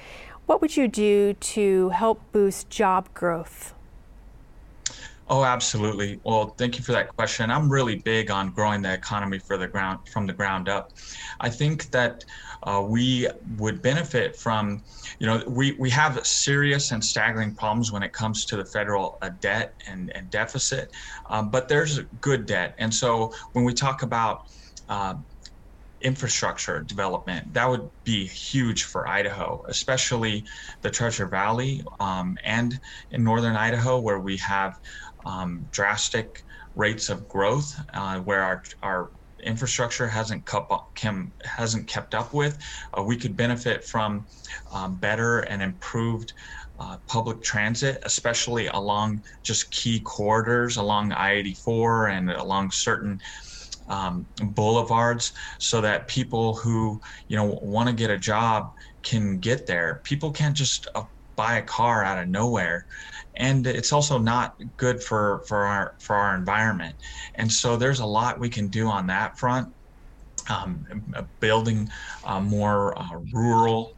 What would you do to help boost job growth? Oh, absolutely. Well, thank you for that question. I'm really big on growing the economy for the ground from the ground up. I think that uh, we would benefit from, you know, we, we have serious and staggering problems when it comes to the federal uh, debt and, and deficit, um, but there's good debt. And so when we talk about uh, infrastructure development. That would be huge for Idaho, especially the Treasure Valley um, and in northern Idaho, where we have um, drastic rates of growth, uh, where our, our infrastructure hasn't kept up, hasn't kept up with. Uh, we could benefit from um, better and improved uh, public transit, especially along just key corridors along I-84 and along certain um, boulevards, so that people who you know want to get a job can get there. People can't just uh, buy a car out of nowhere and it's also not good for for our for our environment. And so there's a lot we can do on that front. Um, building uh, more uh, rural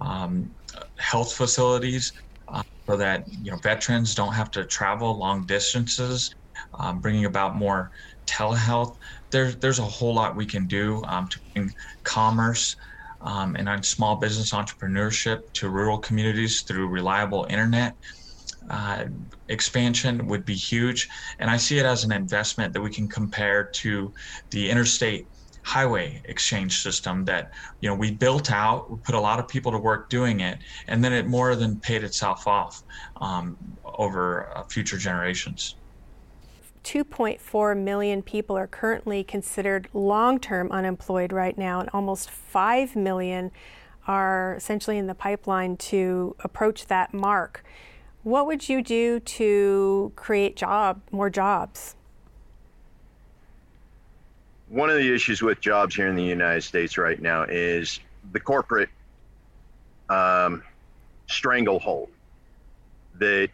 um, health facilities uh, so that you know veterans don't have to travel long distances um, bringing about more telehealth. There's there's a whole lot we can do um, to bring commerce um, and small business entrepreneurship to rural communities through reliable internet uh, expansion would be huge. And I see it as an investment that we can compare to the interstate highway exchange system that you know we built out we put a lot of people to work doing it and then it more than paid itself off um, over uh, future generations 2.4 million people are currently considered long term unemployed right now, and almost 5 million are essentially in the pipeline to approach that mark. What would you do to create job more jobs? One of the issues with jobs here in the United States right now is the corporate um, stranglehold that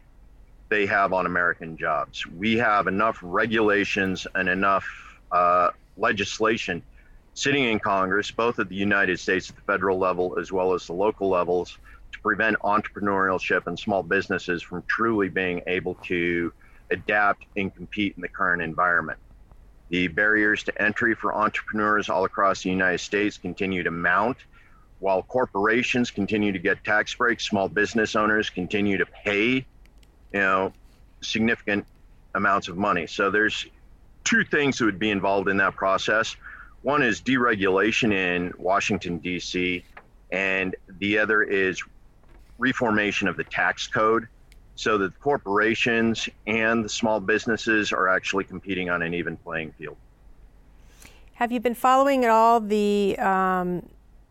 they have on American jobs. We have enough regulations and enough uh, legislation sitting in Congress, both at the United States at the federal level as well as the local levels, to prevent entrepreneurship and small businesses from truly being able to adapt and compete in the current environment. The barriers to entry for entrepreneurs all across the United States continue to mount. While corporations continue to get tax breaks, small business owners continue to pay you know, significant amounts of money. So there's two things that would be involved in that process. One is deregulation in Washington, D.C., and the other is reformation of the tax code so that corporations and the small businesses are actually competing on an even playing field. Have you been following at all the um,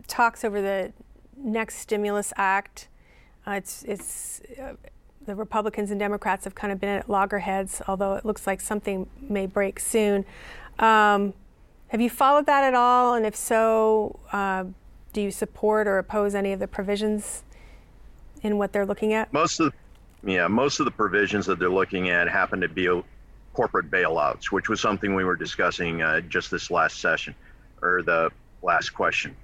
talks over the next stimulus act? Uh, it's it's uh, the Republicans and Democrats have kind of been at loggerheads, although it looks like something may break soon. Um, have you followed that at all? And if so, uh, do you support or oppose any of the provisions in what they're looking at? Most of, yeah, most of the provisions that they're looking at happen to be corporate bailouts, which was something we were discussing uh, just this last session or the last question.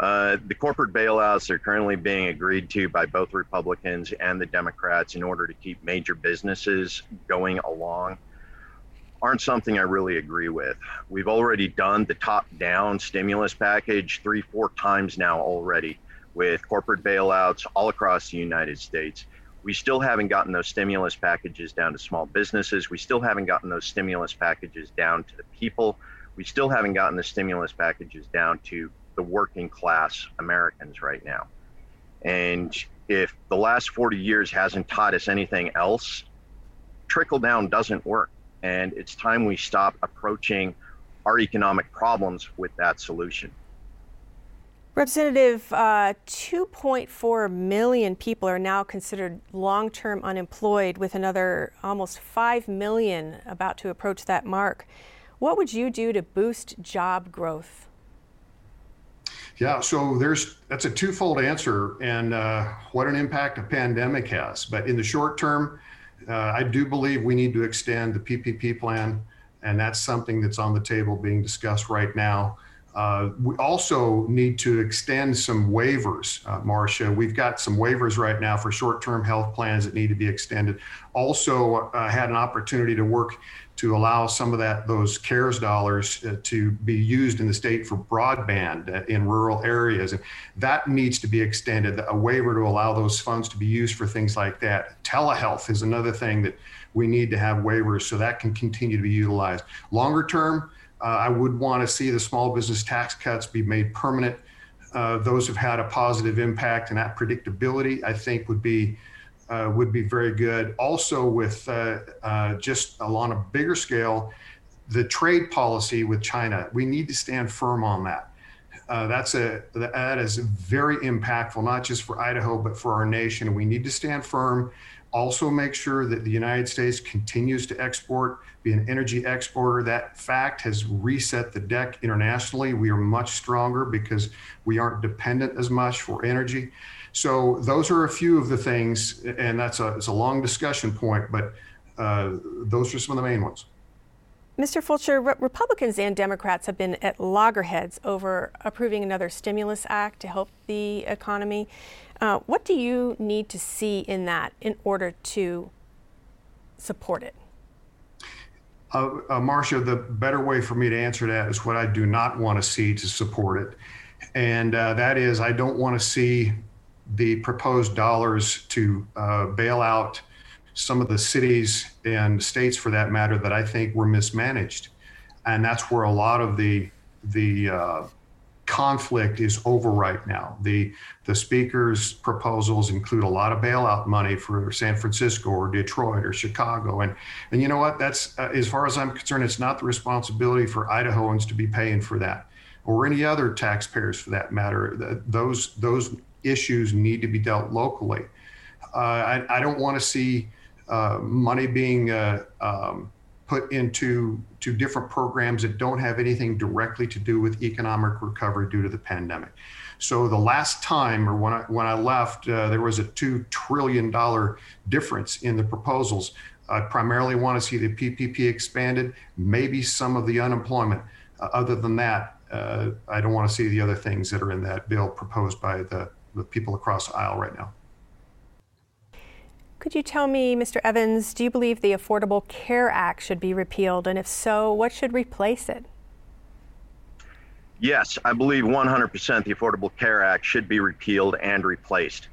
Uh, the corporate bailouts are currently being agreed to by both Republicans and the Democrats in order to keep major businesses going along aren't something I really agree with. We've already done the top down stimulus package three, four times now already with corporate bailouts all across the United States. We still haven't gotten those stimulus packages down to small businesses. We still haven't gotten those stimulus packages down to the people. We still haven't gotten the stimulus packages down to the working class Americans right now. And if the last 40 years hasn't taught us anything else, trickle down doesn't work. And it's time we stop approaching our economic problems with that solution. Representative, uh, 2.4 million people are now considered long term unemployed, with another almost 5 million about to approach that mark. What would you do to boost job growth? Yeah, so there's that's a twofold answer, and uh, what an impact a pandemic has. But in the short term, uh, I do believe we need to extend the PPP plan, and that's something that's on the table being discussed right now. Uh, we also need to extend some waivers, uh, Marcia. We've got some waivers right now for short term health plans that need to be extended. Also, uh, had an opportunity to work to allow some of that those CARES dollars uh, to be used in the state for broadband uh, in rural areas. And that needs to be extended, a waiver to allow those funds to be used for things like that. Telehealth is another thing that we need to have waivers so that can continue to be utilized. Longer term, uh, I would want to see the small business tax cuts be made permanent. Uh, those have had a positive impact, and that predictability, I think, would be uh, would be very good. Also, with uh, uh, just on a bigger scale, the trade policy with China, we need to stand firm on that. Uh, that's a that is very impactful, not just for Idaho but for our nation. We need to stand firm. Also, make sure that the United States continues to export, be an energy exporter. That fact has reset the deck internationally. We are much stronger because we aren't dependent as much for energy. So those are a few of the things, and that's a, it's a long discussion point, but uh, those are some of the main ones. Mr. Fulcher, Re- Republicans and Democrats have been at loggerheads over approving another stimulus act to help the economy. Uh, what do you need to see in that in order to support it? Uh, uh, Marcia, the better way for me to answer that is what I do not want to see to support it. And uh, that is, I don't want to see the proposed dollars to uh, bail out some of the cities and states, for that matter, that I think were mismanaged, and that's where a lot of the the uh, conflict is over right now. The the speaker's proposals include a lot of bailout money for San Francisco or Detroit or Chicago, and and you know what? That's uh, as far as I'm concerned, it's not the responsibility for Idahoans to be paying for that, or any other taxpayers for that matter. Those those issues need to be dealt locally. Uh, I, I don't want to see uh, money being uh, um, put into to different programs that don't have anything directly to do with economic recovery due to the pandemic. So the last time, or when I when I left, uh, there was a two trillion dollar difference in the proposals. I primarily want to see the PPP expanded, maybe some of the unemployment. Uh, other than that, uh, I don't want to see the other things that are in that bill proposed by the, the people across the aisle right now. Could you tell me, Mr. Evans, do you believe the Affordable Care Act should be repealed? And if so, what should replace it? Yes, I believe 100% the Affordable Care Act should be repealed and replaced.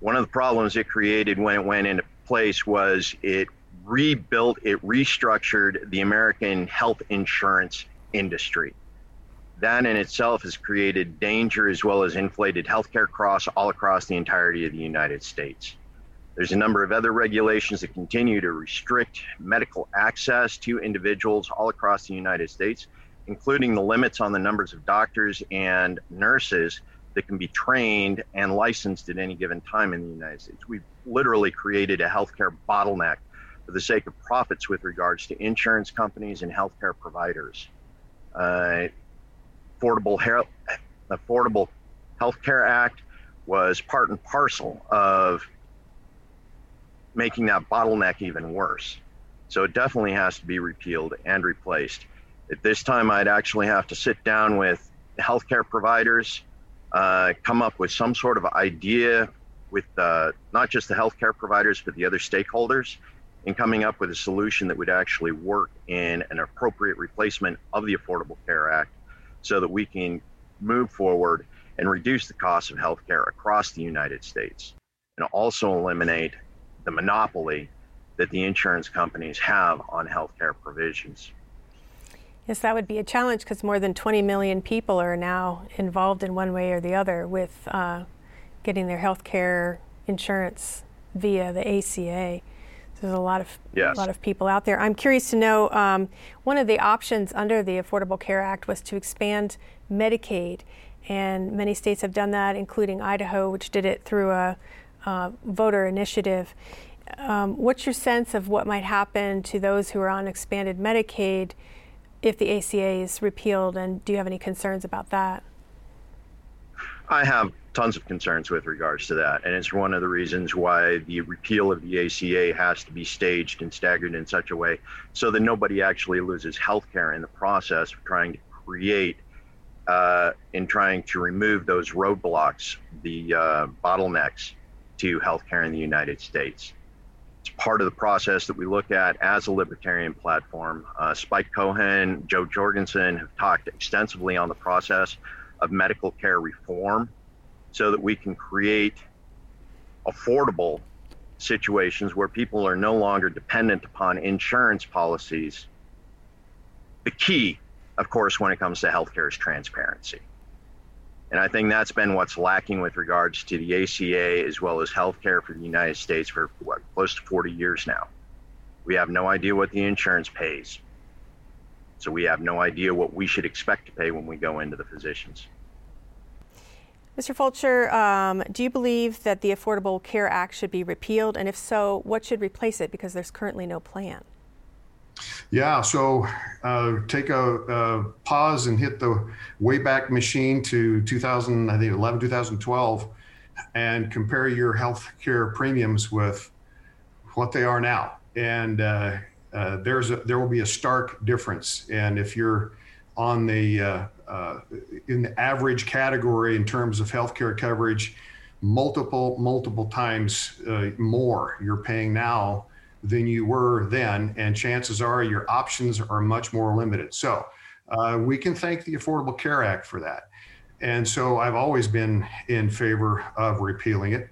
One of the problems it created when it went into place was it rebuilt, it restructured the American health insurance industry. That in itself has created danger as well as inflated healthcare costs all across the entirety of the United States. There's a number of other regulations that continue to restrict medical access to individuals all across the United States, including the limits on the numbers of doctors and nurses that can be trained and licensed at any given time in the United States. We've literally created a healthcare bottleneck for the sake of profits with regards to insurance companies and healthcare providers. Uh, Affordable, Health, Affordable Healthcare Act was part and parcel of making that bottleneck even worse. So it definitely has to be repealed and replaced. At this time, I'd actually have to sit down with healthcare providers, uh, come up with some sort of idea with uh, not just the healthcare providers, but the other stakeholders, in coming up with a solution that would actually work in an appropriate replacement of the Affordable Care Act so that we can move forward and reduce the cost of healthcare across the United States and also eliminate the monopoly that the insurance companies have on healthcare provisions. Yes, that would be a challenge because more than 20 million people are now involved in one way or the other with uh, getting their health care insurance via the ACA. There's a lot of yes. a lot of people out there. I'm curious to know. Um, one of the options under the Affordable Care Act was to expand Medicaid, and many states have done that, including Idaho, which did it through a uh, voter initiative. Um, what's your sense of what might happen to those who are on expanded Medicaid if the ACA is repealed, and do you have any concerns about that? I have tons of concerns with regards to that, and it's one of the reasons why the repeal of the ACA has to be staged and staggered in such a way so that nobody actually loses health care in the process of trying to create uh, in trying to remove those roadblocks, the uh, bottlenecks to healthcare in the United States. It's part of the process that we look at as a libertarian platform. Uh, Spike Cohen, Jo Jorgensen have talked extensively on the process of medical care reform so that we can create affordable situations where people are no longer dependent upon insurance policies. The key, of course, when it comes to healthcare is transparency. And I think that's been what's lacking with regards to the ACA as well as healthcare for the United States for what, close to 40 years now. We have no idea what the insurance pays. So we have no idea what we should expect to pay when we go into the physicians. Mr. Fulcher, um, do you believe that the Affordable Care Act should be repealed? And if so, what should replace it? Because there's currently no plan. Yeah, so uh, take a, a, pause and hit the Wayback Machine to 2000, I think 11, 2012, and compare your health care premiums with what they are now. And uh, uh, there's a, there will be a stark difference. And if you're on the uh, uh, in the average category in terms of healthcare coverage, multiple multiple times uh, more you're paying now than you were then, and chances are your options are much more limited. So uh, we can thank the Affordable Care Act for that. And so I've always been in favor of repealing it.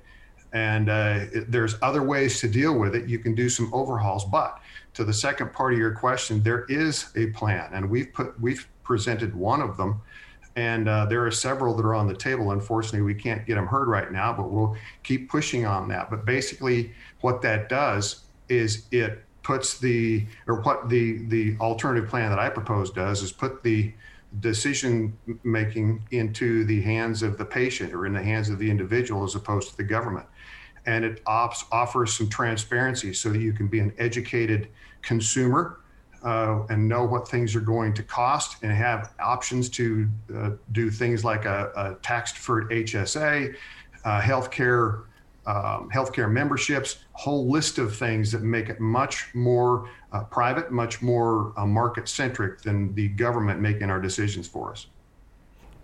And uh, it, there's other ways to deal with it. You can do some overhauls, but to the second part of your question, there is a plan, and we've put we've presented one of them And uh, there are several that are on the table. Unfortunately, we can't get them heard right now, but we'll keep pushing on that. But basically, what that does is it puts the, or what the, the alternative plan that I propose does is put the decision making into the hands of the patient or in the hands of the individual as opposed to the government. And it ops, offers some transparency so that you can be an educated consumer uh, and know what things are going to cost and have options to uh, do things like a, a tax deferred HSA, uh, healthcare, um, healthcare memberships, whole list of things that make it much more uh, private, much more uh, market centric than the government making our decisions for us.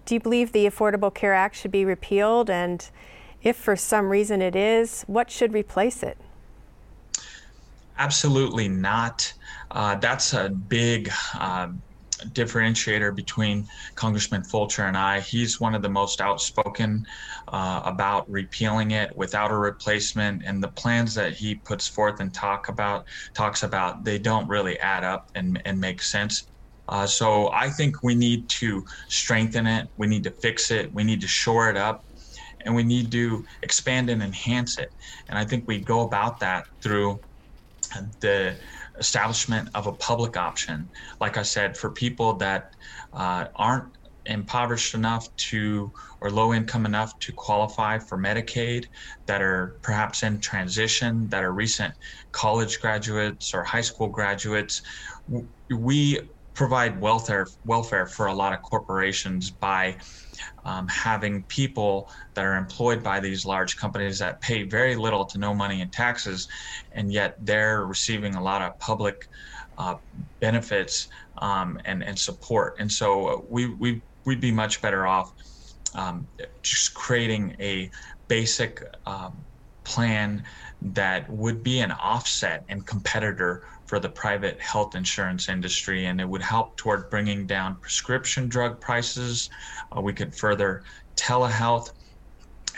Do you believe the Affordable Care Act should be repealed? And if for some reason it is, what should replace it? Absolutely not. Uh, that's a big uh, differentiator between Congressman Fulcher and I. He's one of the most outspoken uh, about repealing it without a replacement, and the plans that he puts forth and talk about talks about they don't really add up and, and make sense. Uh, so I think we need to strengthen it. We need to fix it. We need to shore it up. And we need to expand and enhance it. And I think we go about that through the establishment of a public option, like I said, for people that uh, aren't impoverished enough to or low income enough to qualify for Medicaid, that are perhaps in transition, that are recent college graduates or high school graduates. We provide welfare welfare for a lot of corporations by um, having people that are employed by these large companies that pay very little to no money in taxes, and yet they're receiving a lot of public uh, benefits um, and, and support. And so we, we, we'd be much better off um, just creating a basic um, plan that would be an offset and competitor for the private health insurance industry, and it would help toward bringing down prescription drug prices. Uh, we could further telehealth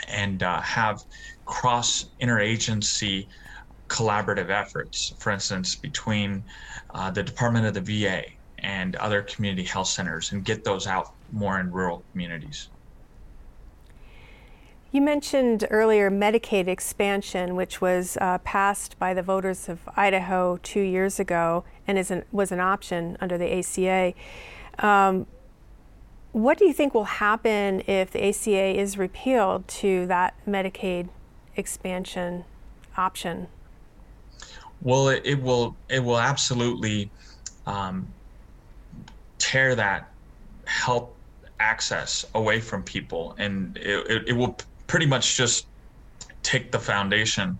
and uh, have cross interagency collaborative efforts, for instance, between uh, the Department of the VA and other community health centers, and get those out more in rural communities. You mentioned earlier Medicaid expansion, which was uh, passed by the voters of Idaho two years ago and an, was an option under the ACA. Um, what do you think will happen if the ACA is repealed to that Medicaid expansion option? Well, it, it will. It will absolutely um, tear that health access away from people, and it, it, it will pretty much just take the foundation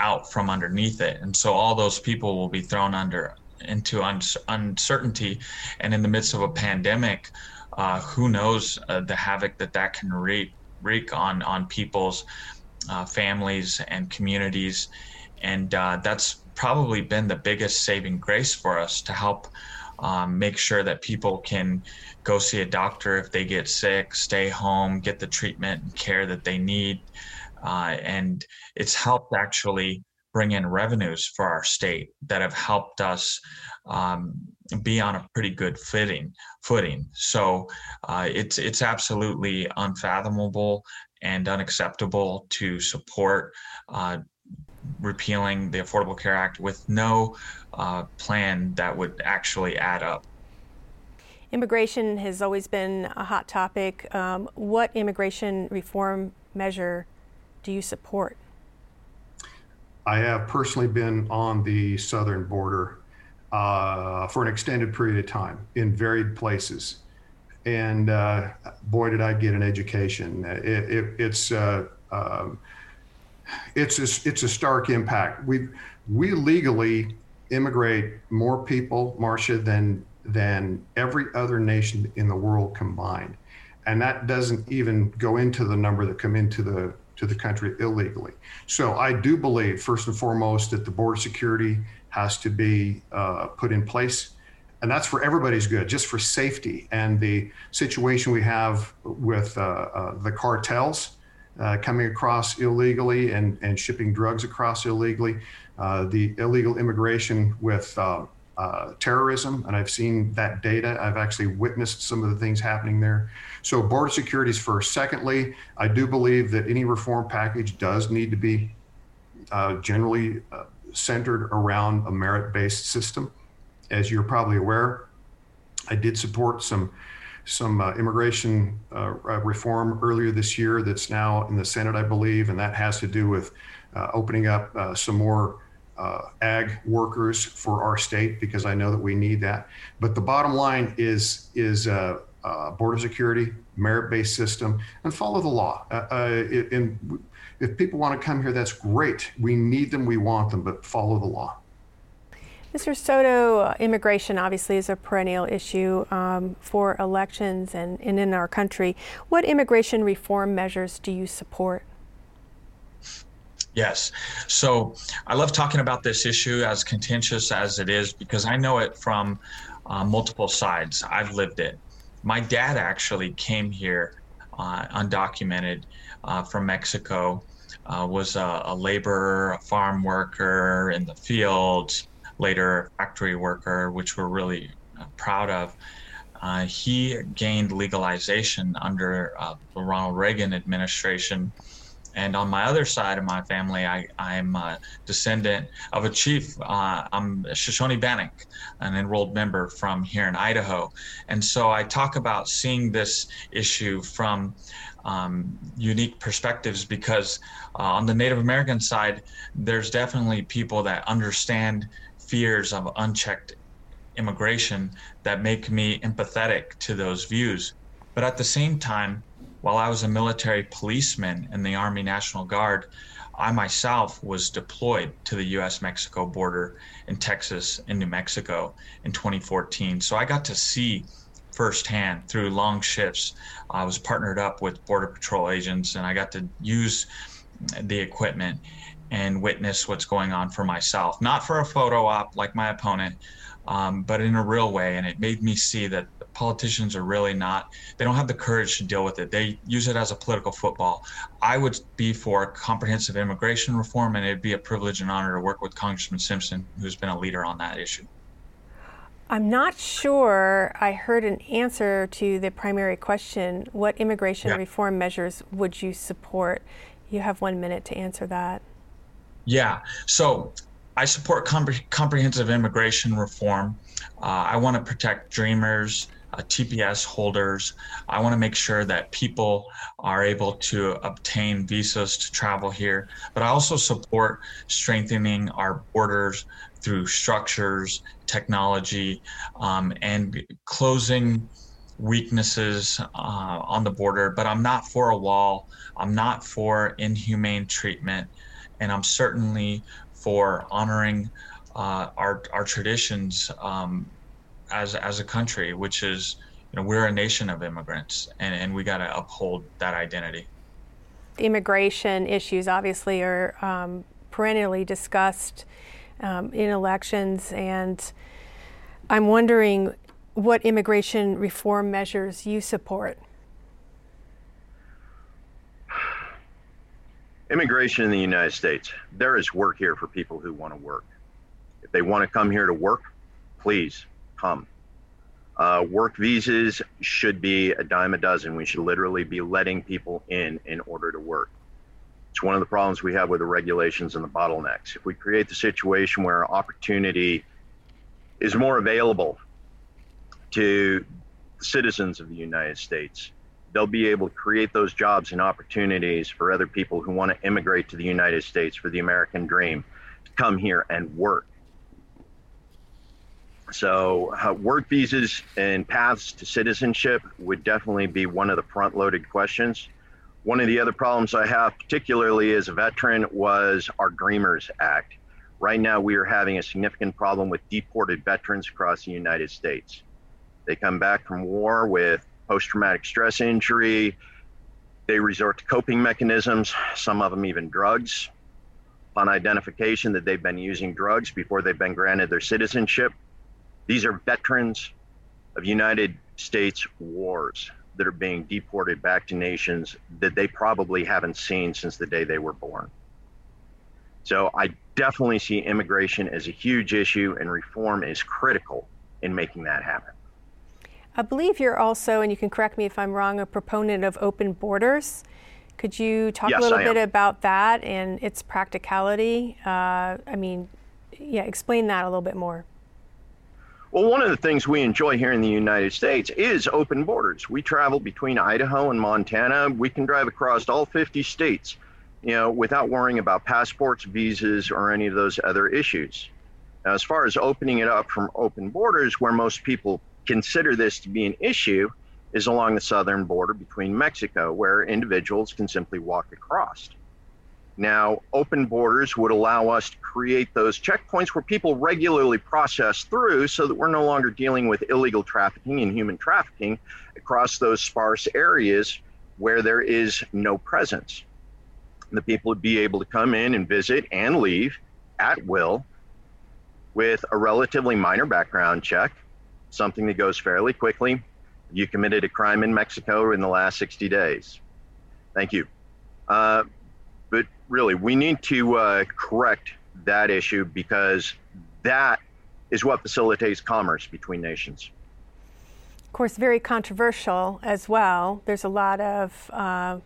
out from underneath it. And so all those people will be thrown under into uncertainty. And in the midst of a pandemic, uh, who knows uh, the havoc that that can wreak, wreak on, on people's uh, families and communities. And uh, that's probably been the biggest saving grace for us to help um, make sure that people can go see a doctor if they get sick, stay home, get the treatment and care that they need. Uh, and it's helped actually bring in revenues for our state that have helped us um, be on a pretty good footing. Footing. So uh, it's it's absolutely unfathomable and unacceptable to support uh, repealing the Affordable Care Act with no uh, plan that would actually add up. Immigration has always been a hot topic. Um, what immigration reform measure do you support? I have personally been on the southern border uh, for an extended period of time in varied places. And uh, boy, did I get an education. It, it, it's, uh, um, it's, a, it's a stark impact. We, we legally immigrate more people, Marcia, than than every other nation in the world combined. And that doesn't even go into the number that come into the to the country illegally. So I do believe, first and foremost, that the border security has to be uh, put in place. And that's for everybody's good, just for safety. And the situation we have with uh, uh, the cartels uh, coming across illegally and, and shipping drugs across illegally, uh, the illegal immigration with uh, terrorism, and I've seen that data. I've actually witnessed some of the things happening there. So, border security is first. Secondly, I do believe that any reform package does need to be uh, generally uh, centered around a merit based system. As you're probably aware, I did support some some uh, immigration uh, reform earlier this year that's now in the Senate, I believe, and that has to do with opening up some more uh, ag workers for our state because I know that we need that. But the bottom line is is uh, border security, merit-based system, and follow the law. and if people want to come here, that's great. We need them, we want them, but follow the law. Mr. Soto, immigration obviously is a perennial issue um, for elections and, and in our country. What immigration reform measures do you support? Yes. So I love talking about this issue as contentious as it is because I know it from uh, multiple sides. I've lived it. My dad actually came here uh, undocumented uh, from Mexico, uh, was a, a, laborer, a farm worker in the fields, later factory worker, which we're really uh, proud of. Uh, he gained legalization under the Ronald Reagan administration and on my other side of my family, I, I'm a descendant of a chief. Uh, I'm Shoshone Bannock, an enrolled member from here in Idaho. And so I talk about seeing this issue from um, unique perspectives because uh, on the Native American side, there's definitely people that understand fears of unchecked immigration that make me empathetic to those views. But at the same time, while I was a military policeman in the Army National Guard, I myself was deployed to the US Mexico border in Texas and New Mexico in 2014. So I got to see firsthand through long shifts. I was partnered up with Border Patrol agents and I got to use the equipment and witness what's going on for myself. Not for a photo op like my opponent, um, but in a real way. And it made me see that politicians are really not they don't have the courage to deal with it. They use it as a political football. I would be for comprehensive immigration reform and it'd be a privilege and honor to work with congressman simpson who's been a leader on that issue. I'm not sure i heard an answer to the primary question. What immigration yeah. reform measures would you support? You have one minute to answer that. Yeah. So I support compre- comprehensive immigration reform. Uh, I want to protect dreamers, uh, TPS holders. I want to make sure that people are able to obtain visas to travel here. But I also support strengthening our borders through structures, technology, um, and closing weaknesses uh, on the border. But I'm not for a wall. I'm not for inhumane treatment. And I'm certainly for honoring uh, our, our traditions um, as as a country, which is you know we're a nation of immigrants, and, and we got to uphold that identity. Immigration issues obviously are um, perennially discussed um, in elections, and I'm wondering what immigration reform measures you support. Immigration in the United States. There is work here for people who want to work. If they want to come here to work, please come. Uh, work visas should be a dime a dozen. We should literally be letting people in in order to work. It's one of the problems we have with the regulations and the bottlenecks. If we create the situation where opportunity is more available to citizens of the United States, they'll be able to create those jobs and opportunities for other people who want to immigrate to the United States for the American dream to come here and work so, uh, work visas and paths to citizenship would definitely be one of the front loaded questions. One of the other problems I have, particularly as a veteran, was our Dreamers Act. Right now, we are having a significant problem with deported veterans across the United States. They come back from war with post traumatic stress injury. They resort to coping mechanisms, some of them even drugs. Upon identification that they've been using drugs before they've been granted their citizenship, these are veterans of United States wars that are being deported back to nations that they probably haven't seen since the day they were born. So I definitely see immigration as a huge issue, and reform is critical in making that happen. I believe you're also, and you can correct me if I'm wrong, a proponent of open borders. Could you talk yes, a little bit about that and its practicality? Uh, I mean, yeah, explain that a little bit more. Well, one of the things we enjoy here in the United States is open borders. We travel between Idaho and Montana. We can drive across all 50 states, you know, without worrying about passports, visas, or any of those other issues. Now, as far as opening it up from open borders, where most people consider this to be an issue, is along the southern border between Mexico, where individuals can simply walk across. Now, open borders would allow us to create those checkpoints where people regularly process through so that we're no longer dealing with illegal trafficking and human trafficking across those sparse areas where there is no presence. The people would be able to come in and visit and leave at will with a relatively minor background check, something that goes fairly quickly. You committed a crime in Mexico in the last 60 days. Thank you. Uh, really, we need to uh, correct that issue because that is what facilitates commerce between nations. Of course, very controversial as well. There's a lot of uh,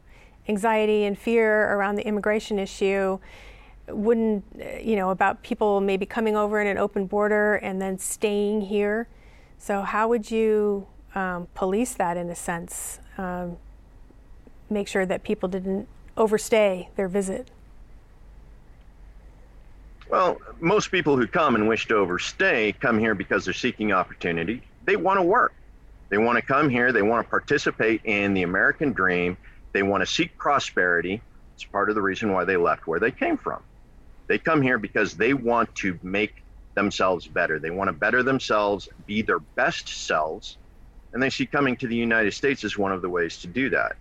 anxiety and fear around the immigration issue. Wouldn't, you know, about people maybe coming over in an open border and then staying here. So, how would you um, police that in a sense? Um, make sure that people didn't overstay their visit? Well, most people who come and wish to overstay come here because they're seeking opportunity. They want to work. They want to come here. They want to participate in the American dream. They want to seek prosperity. It's part of the reason why they left where they came from. They come here because they want to make themselves better. They want to better themselves, be their best selves, and they see coming to the United States as one of the ways to do that.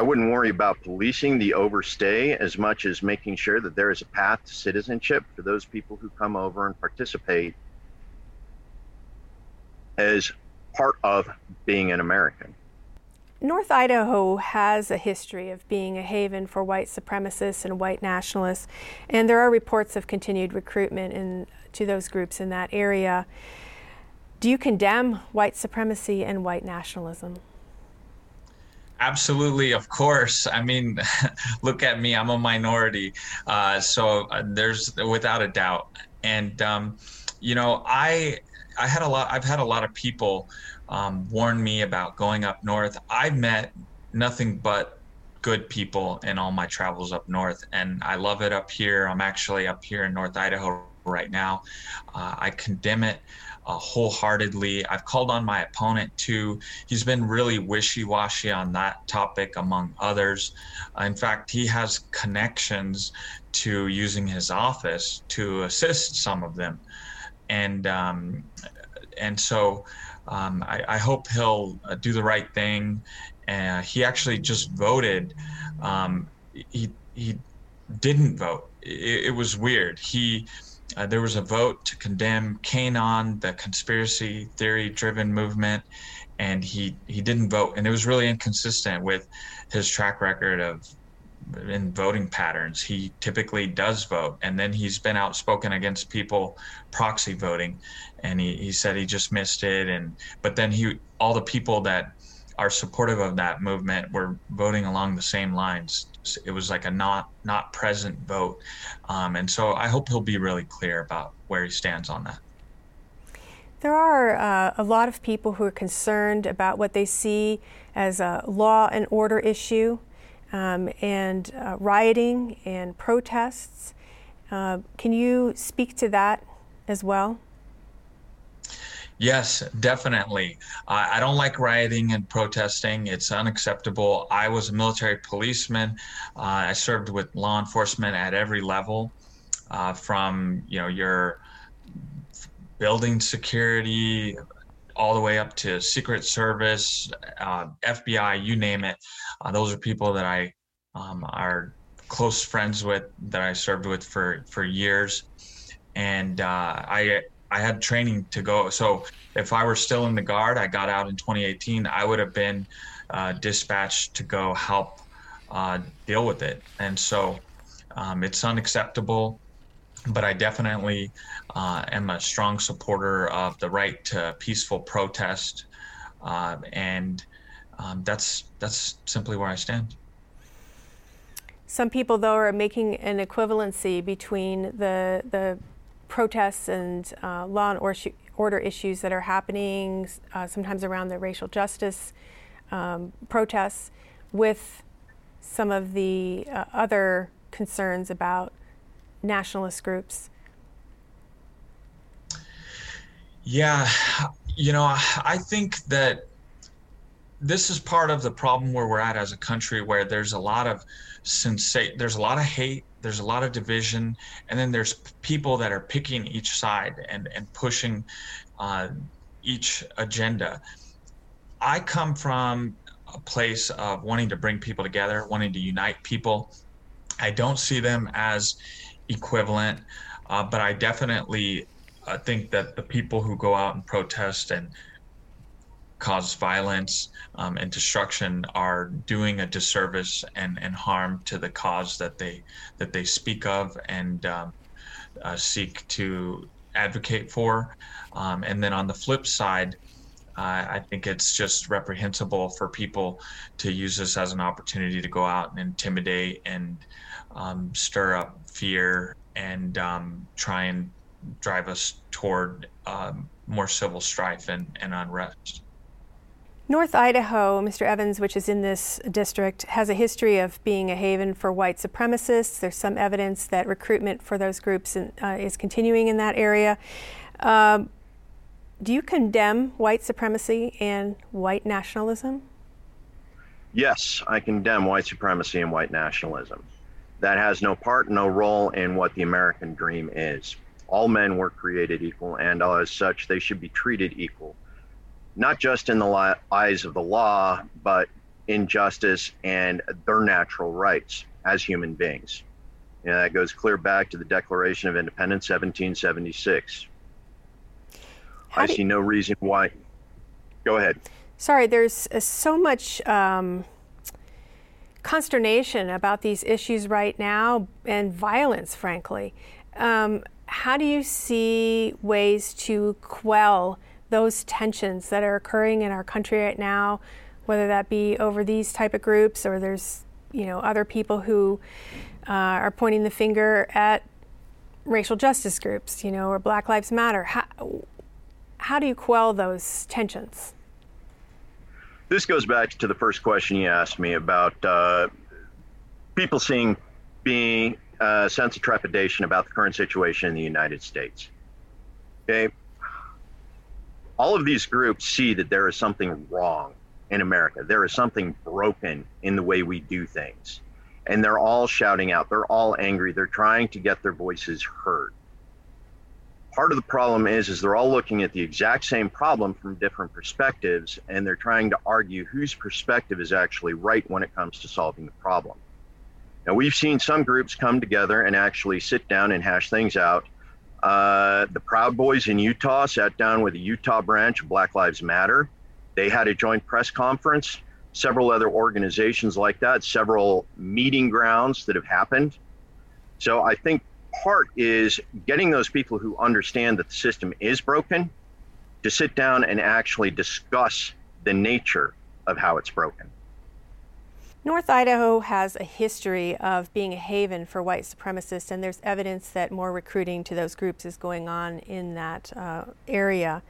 I wouldn't worry about policing the overstay as much as making sure that there is a path to citizenship for those people who come over and participate as part of being an American. North Idaho has a history of being a haven for white supremacists and white nationalists, and there are reports of continued recruitment in, to those groups in that area. Do you condemn white supremacy and white nationalism? Absolutely, of course. I mean, look at me. I'm a minority, uh, so uh, there's without a doubt. And um, you know, I I had a lot. I've had a lot of people um, warn me about going up north. I've met nothing but good people in all my travels up north, and I love it up here. I'm actually up here in North Idaho right now. Uh, I condemn it uh, wholeheartedly. I've called on my opponent too. He's been really wishy washy on that topic, among others. Uh, in fact, he has connections to using his office to assist some of them. And, um, and so um, I, I, hope he'll uh, do the right thing. Uh, he actually just voted. Um, he, he didn't vote. It, it was weird. He, uh, there was a vote to condemn QAnon, the conspiracy theory driven movement, and he, he didn't vote. And it was really inconsistent with his track record of in voting patterns. He typically does vote, and then he's been outspoken against people proxy voting, and he, he said he just missed it. And but then he all the people that are supportive of that movement were voting along the same lines it was like a not not present vote, um, and so I hope he'll be really clear about where he stands on that. There are uh, a lot of people who are concerned about what they see as a law and order issue, um, and uh, rioting and protests. Uh, can you speak to that as well? Yes, definitely. I don't like rioting and protesting. It's unacceptable. I was a military policeman. Uh, I served with law enforcement at every level, uh, from you know your building security all the way up to Secret Service, uh, FBI, you name it. Uh, those are people that I um, are close friends with that I served with for for years, and uh, I I had training to go. So if I were still in the guard, I got out in 2018, I would have been uh, dispatched to go help uh, deal with it. And so um, it's unacceptable. but I definitely uh, am a strong supporter of the right to peaceful protest, uh, and um, that's that's simply where I stand. Some people, though, are making an equivalency between the the protests and uh, law and order issues that are happening, uh, sometimes around the racial justice um, protests, with some of the uh, other concerns about nationalist groups. Yeah, you know, I think that this is part of the problem where we're at as a country where there's a lot of sensate there's a lot of hate there's a lot of division and then there's people that are picking each side and and pushing uh, each agenda. I come from a place of wanting to bring people together wanting to unite people. I don't see them as equivalent uh, but i definitely uh, think that the people who go out and protest and cause violence um, and destruction are doing a disservice and, and harm to the cause that they that they speak of and um, uh, seek to advocate for. Um, and then on the flip side, uh, I think it's just reprehensible for people to use this as an opportunity to go out and intimidate and um, stir up fear and um, try and drive us toward um, more civil strife and, and unrest. North Idaho, Mr. Evans, which is in this district, has a history of being a haven for white supremacists. There's some evidence that recruitment for those groups in, uh, is continuing in that area. Um, do you condemn white supremacy and white nationalism? Yes, I condemn white supremacy and white nationalism. That has no part, no role in what the American dream is. All men were created equal, and as such, they should be treated equal not just in the eyes of the law, but in justice and their natural rights as human beings. And that goes clear back to the Declaration of Independence, 1776. How I see no reason why. Go ahead. Sorry, there's uh, so much um, consternation about these issues right now and violence, frankly. Um, how do you see ways to quell those tensions that are occurring in our country right now, whether that be over these type of groups or there's you know other people who uh, are pointing the finger at racial justice groups, you know, or Black Lives Matter. How, how do you quell those tensions? This goes back to the first question you asked me about uh, people seeing being a sense of trepidation about the current situation in the United States. Okay, all of these groups see that there is something wrong in America. There is something broken in the way we do things. And they're all shouting out. They're all angry. They're trying to get their voices heard. Part of the problem is is they're all looking at the exact same problem from different perspectives and they're trying to argue whose perspective is actually right when it comes to solving the problem. Now we've seen some groups come together and actually sit down and hash things out uh, the Proud Boys in Utah sat down with the Utah branch of Black Lives Matter. They had a joint press conference. Several other organizations like that, several meeting grounds that have happened. So I think part is getting those people who understand that the system is broken to sit down and actually discuss the nature of how it's broken. North Idaho has a history of being a haven for white supremacists, and there's evidence that more recruiting to those groups is going on in that uh, area.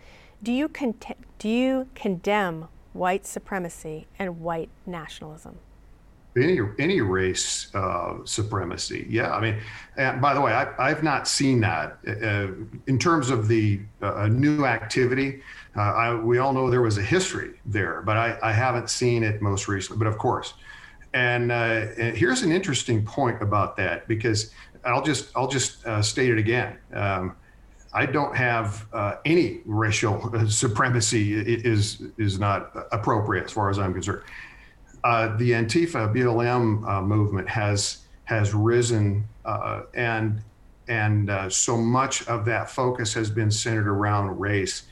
Do you, con- do you condemn white supremacy and white nationalism? Any any race uh, supremacy, yeah. I mean, and by the way, I, have not seen that uh, in terms of the uh, new activity. Uh, I, we all know there was a history there, but I, I haven't seen it most recently. But of course, and, uh, and, here's an interesting point about that because I'll just I'll just uh, state it again. Um, I don't have uh, any racial supremacy is is not appropriate as far as I'm concerned. Uh, the Antifa BLM uh, movement has has risen uh, and and so much of that focus has been centered around race.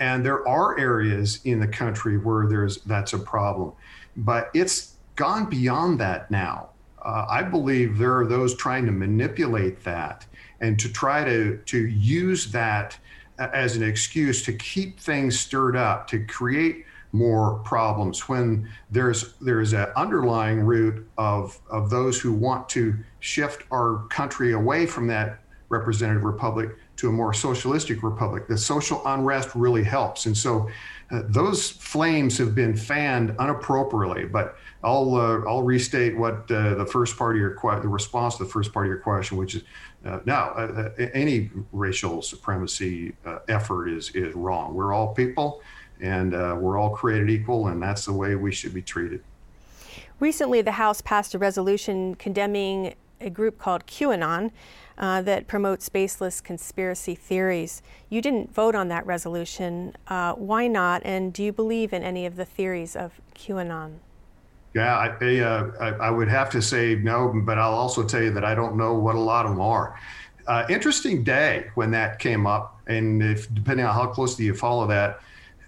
And there are areas in the country where there's that's a problem, but it's gone beyond that now. uh, I believe there are those trying to manipulate that and to try to to use that as an excuse to keep things stirred up, to create more problems when there's there's an underlying root of of those who want to shift our country away from that representative republic to a more socialistic republic. The social unrest really helps, and so uh, those flames have been fanned unappropriately. But I'll uh, I'll restate what uh, the first part of your que- the response to the first part of your question, which is uh, now uh, uh, any racial supremacy effort is is wrong. We're all people and uh, we're all created equal, and that's the way we should be treated. Recently, the House passed a resolution condemning a group called QAnon uh, that promotes baseless conspiracy theories. You didn't vote on that resolution. Uh, why not? And do you believe in any of the theories of QAnon? Yeah, I, I, uh, I, would have to say no, but I'll also tell you that I don't know what a lot of them are. Uh, interesting day when that came up, and if depending on how closely you follow that,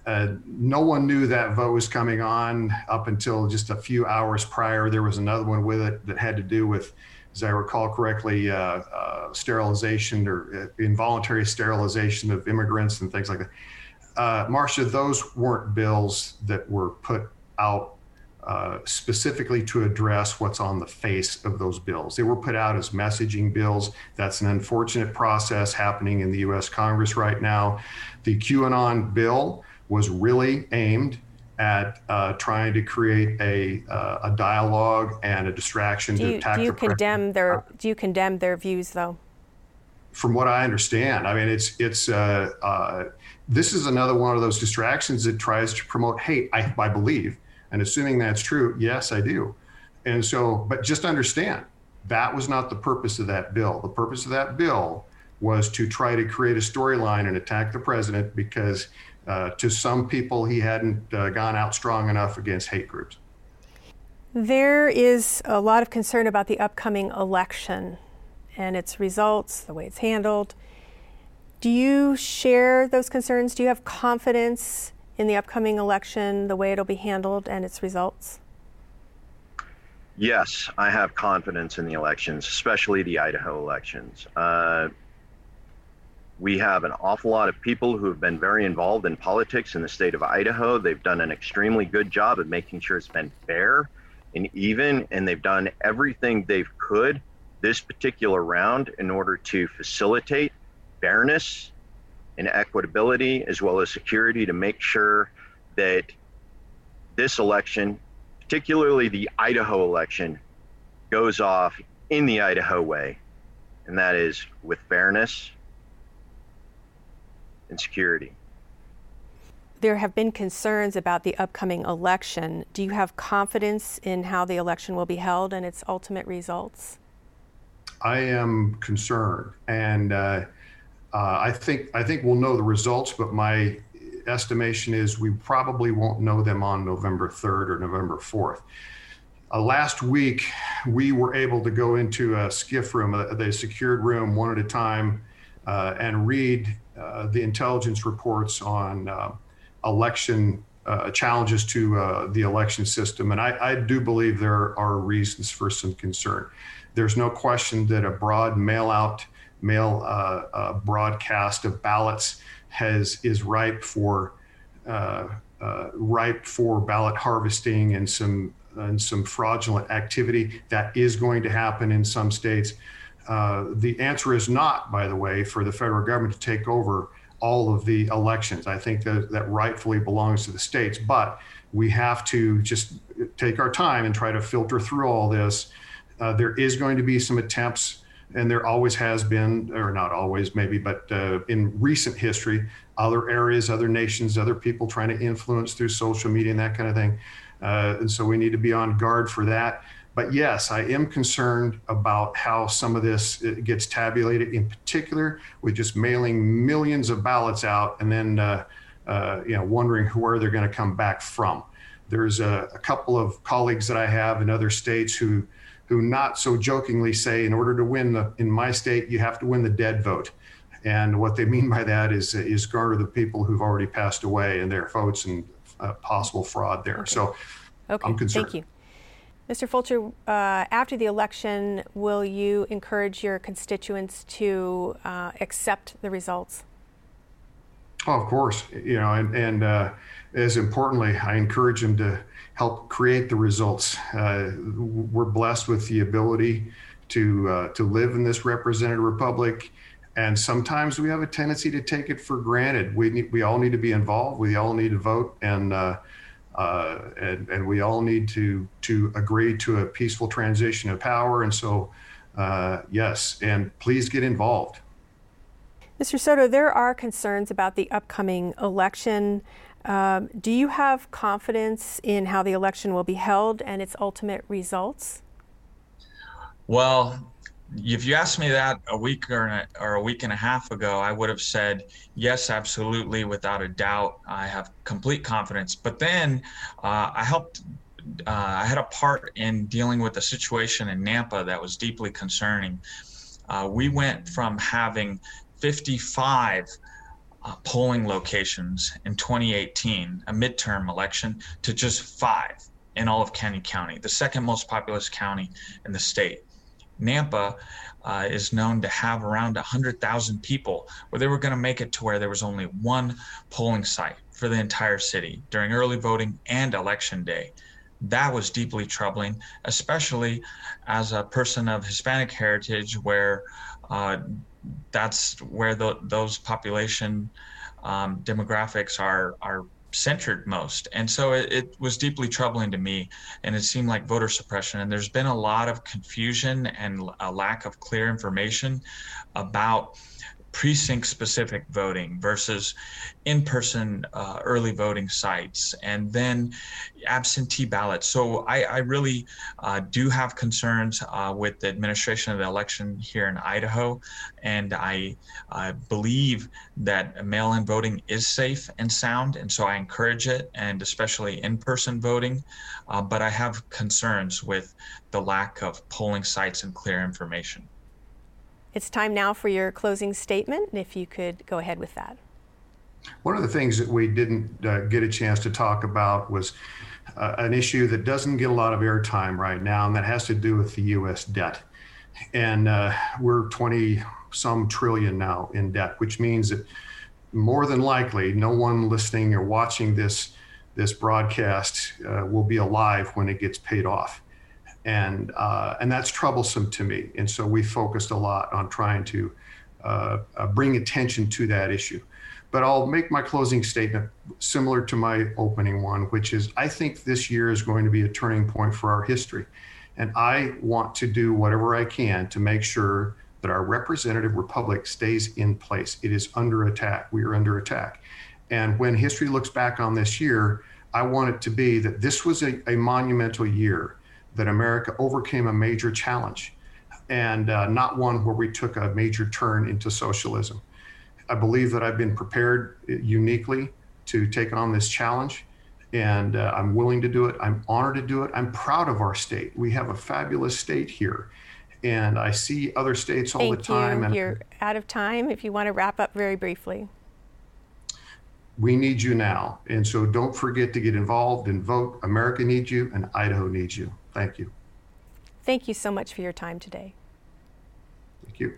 uh, no one knew that vote was coming on up until just a few hours prior. There was another one with it that had to do with, as I recall correctly, uh, uh, sterilization or uh, involuntary sterilization of immigrants and things like that. Marcia, those weren't bills that were put out uh, specifically to address what's on the face of those bills. They were put out as messaging bills. That's an unfortunate process happening in the US Congress right now. The QAnon bill was really aimed at uh, trying to create a, uh, a dialogue and a distraction do you, to attack do you the condemn their do you condemn their views though from what i understand i mean it's it's uh, uh, this is another one of those distractions that tries to promote hate I, I believe and assuming that's true yes i do and so but just understand that was not the purpose of that bill the purpose of that bill was to try to create a storyline and attack the president because uh, to some people, he hadn't uh, gone out strong enough against hate groups. There is a lot of concern about the upcoming election and its results, the way it's handled. Do you share those concerns? Do you have confidence in the upcoming election, the way it'll be handled, and its results? Yes, I have confidence in the elections, especially the Idaho elections. Uh, we have an awful lot of people who have been very involved in politics in the state of Idaho. They've done an extremely good job of making sure it's been fair and even, and they've done everything they've could this particular round in order to facilitate fairness and equitability as well as security to make sure that this election, particularly the Idaho election, goes off in the Idaho way, and that is with fairness and security. There have been concerns about the upcoming election. Do you have confidence in how the election will be held and its ultimate results? I am concerned, and uh, uh, I think I think we'll know the results. But my estimation is we probably won't know them on November 3rd or November 4th. Uh, last week, we were able to go into a SCIF room, a, the secured room, one at a time, uh, and read uh, the intelligence reports on uh, election uh, challenges to the election system. And I, I, do believe there are reasons for some concern. There's no question that a broad mail out, mail broadcast of ballots has is ripe for ripe for ballot harvesting and some and some fraudulent activity that is going to happen in some states. Uh, the answer is not, by the way, for the federal government to take over all of the elections. I think that that rightfully belongs to the states, but we have to just take our time and try to filter through all this. Uh, there is going to be some attempts, and there always has been, or not always, maybe, but uh, in recent history, other areas, other nations, other people trying to influence through social media and that kind of thing. Uh, and so we need to be on guard for that. But yes, I am concerned about how some of this uh, gets tabulated, in particular with just mailing millions of ballots out and then uh, uh, you know wondering where they're going to come back from. There's a, a, couple of colleagues that I have in other states who who not so jokingly say, in order to win the in my state, you have to win the dead vote. And what they mean by that is is garner the people who've already passed away and their votes and uh, possible fraud there. Okay. So okay. I'm concerned. Thank you. Mr. Fulcher, uh, after the election, will you encourage your constituents to uh, accept the results? Oh, of course. You know, and, and uh, as importantly, I encourage them to help create the results. Uh, we're blessed with the ability to uh, to live in this representative republic, and sometimes we have a tendency to take it for granted. We need, we all need to be involved. We all need to vote, and uh, uh, and, and we all need to to agree to a peaceful transition of power. And so, uh, yes, and please get involved. Mr. Soto, there are concerns about the upcoming election. Um, do you have confidence in how the election will be held and its ultimate results? Well, if you asked me that a week or a, or a week and a half ago, I would have said yes, absolutely, without a doubt. I have complete confidence. But then uh, I helped. Uh, I had a part in dealing with a situation in Nampa that was deeply concerning. Uh, we went from having 55 uh, polling locations in 2018, a midterm election, to just five in all of Canyon County, the second most populous county in the state. Nampa uh, is known to have around 100,000 people, where they were going to make it to where there was only one polling site for the entire city during early voting and election day. That was deeply troubling, especially as a person of Hispanic heritage, where uh, that's where the, those population um, demographics are are centered most. And so it, it, was deeply troubling to me. And it seemed like voter suppression. And there's been a lot of confusion and a lack of clear information about precinct specific voting versus in person uh, early voting sites and then absentee ballots. So I, I really uh, do have concerns uh, with the administration of the election here in Idaho. And I believe that mail in voting is safe and sound. And so I encourage it, and especially in person voting. Uh, but I have concerns with the lack of polling sites and clear information. It's time now for your closing statement, if you could go ahead with that. One of the things that we didn't uh, get a chance to talk about was uh, an issue that doesn't get a lot of airtime right now, and that has to do with the U.S. debt. And uh, we're 20 some trillion now in debt, which means that more than likely, no one listening or watching this this broadcast uh, will be alive when it gets paid off and uh, and that's troublesome to me. And so we focused a lot on trying to uh, uh, bring attention to that issue. But I'll make my closing statement similar to my opening one, which is I think this year is going to be a turning point for our history, and I want to do whatever I can to make sure that our representative republic stays in place. It is under attack. We are under attack. And when history looks back on this year, I want it to be that this was a, a monumental year that America overcame a major challenge and uh, not one where we took a major turn into socialism. I believe that I've been prepared uniquely to take on this challenge, and uh, I'm willing to do it. I'm honored to do it. I'm proud of our state. We have a fabulous state here, and I see other states all Thank the time. You. And You're out of time. If you want to wrap up very briefly. We need you now. And so don't forget to get involved and vote. America needs you, and Idaho needs you. Thank you. Thank you so much for your time today. Thank you.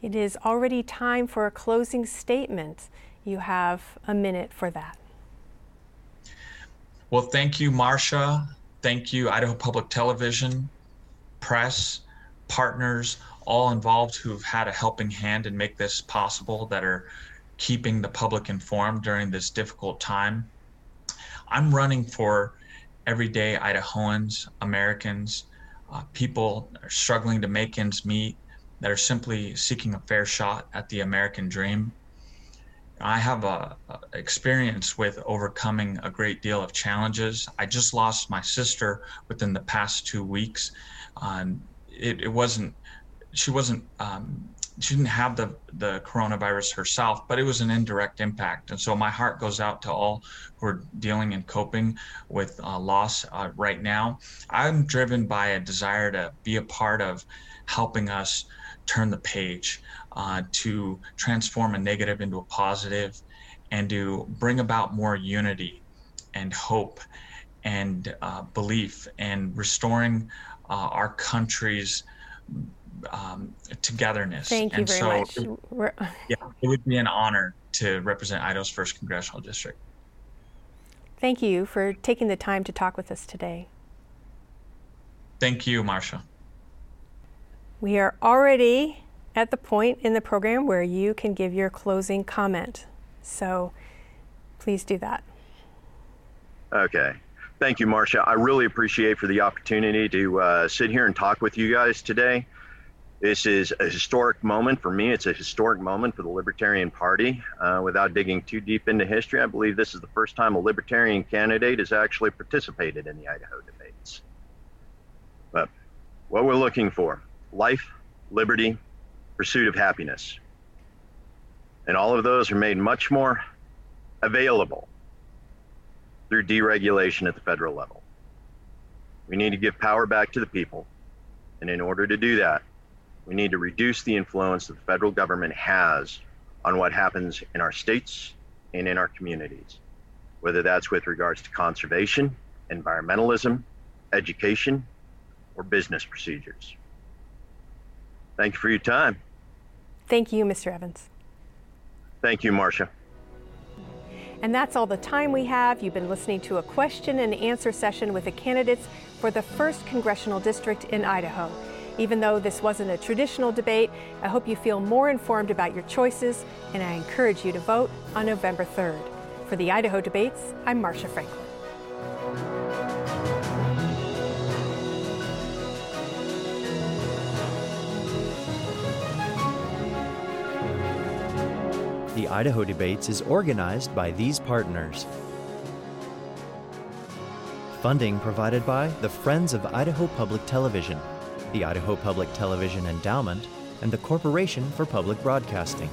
It is already time for a closing statement. You have a minute for that. Well, thank you, Marcia. Thank you, Idaho Public Television, press, partners, all involved who've had a helping hand and make this possible that are keeping the public informed during this difficult time. I'm running for everyday Idahoans, Americans, uh, people are struggling to make ends meet, that are simply seeking a fair shot at the American dream. I have a, a, experience with overcoming a great deal of challenges. I just lost my sister within the past two weeks. Um, it, it, wasn't she wasn't um, she didn't have the the coronavirus herself, but it was an indirect impact. And so my heart goes out to all who are dealing and coping with uh, loss uh, right now. I'm driven by a desire to be a part of helping us turn the page, uh, to transform a negative into a positive, and to bring about more unity and hope and uh, belief and restoring uh, our country's um, togetherness. Thank you and very so much. It, yeah, it would be an honor to represent Idaho's first congressional district. Thank you for taking the time to talk with us today. Thank you, Marcia. We are already at the point in the program where you can give your closing comment. So please do that. Okay. Thank you, Marcia. I really appreciate for the opportunity to uh, sit here and talk with you guys today. This is a historic moment for me. It's a historic moment for the Libertarian Party. Uh, without digging too deep into history, I believe this is the first time a Libertarian candidate has actually participated in the Idaho debates. But what we're looking for life, liberty, pursuit of happiness. And all of those are made much more available through deregulation at the federal level. We need to give power back to the people. And in order to do that, we need to reduce the influence that the federal government has on what happens in our states and in our communities, whether that's with regards to conservation, environmentalism, education, or business procedures. Thank you for your time. Thank you, Mr. Evans. Thank you, Marcia. And that's all the time we have. You've been listening to a question and answer session with the candidates for the 1st Congressional District in Idaho. Even though this wasn't a traditional debate, I hope you feel more informed about your choices, and I encourage you to vote on November 3rd. For the Idaho debates, I'm Marcia Franklin. The Idaho Debates is organized by these partners. Funding provided by the Friends of Idaho Public Television, the Idaho Public Television Endowment, and the Corporation for Public Broadcasting.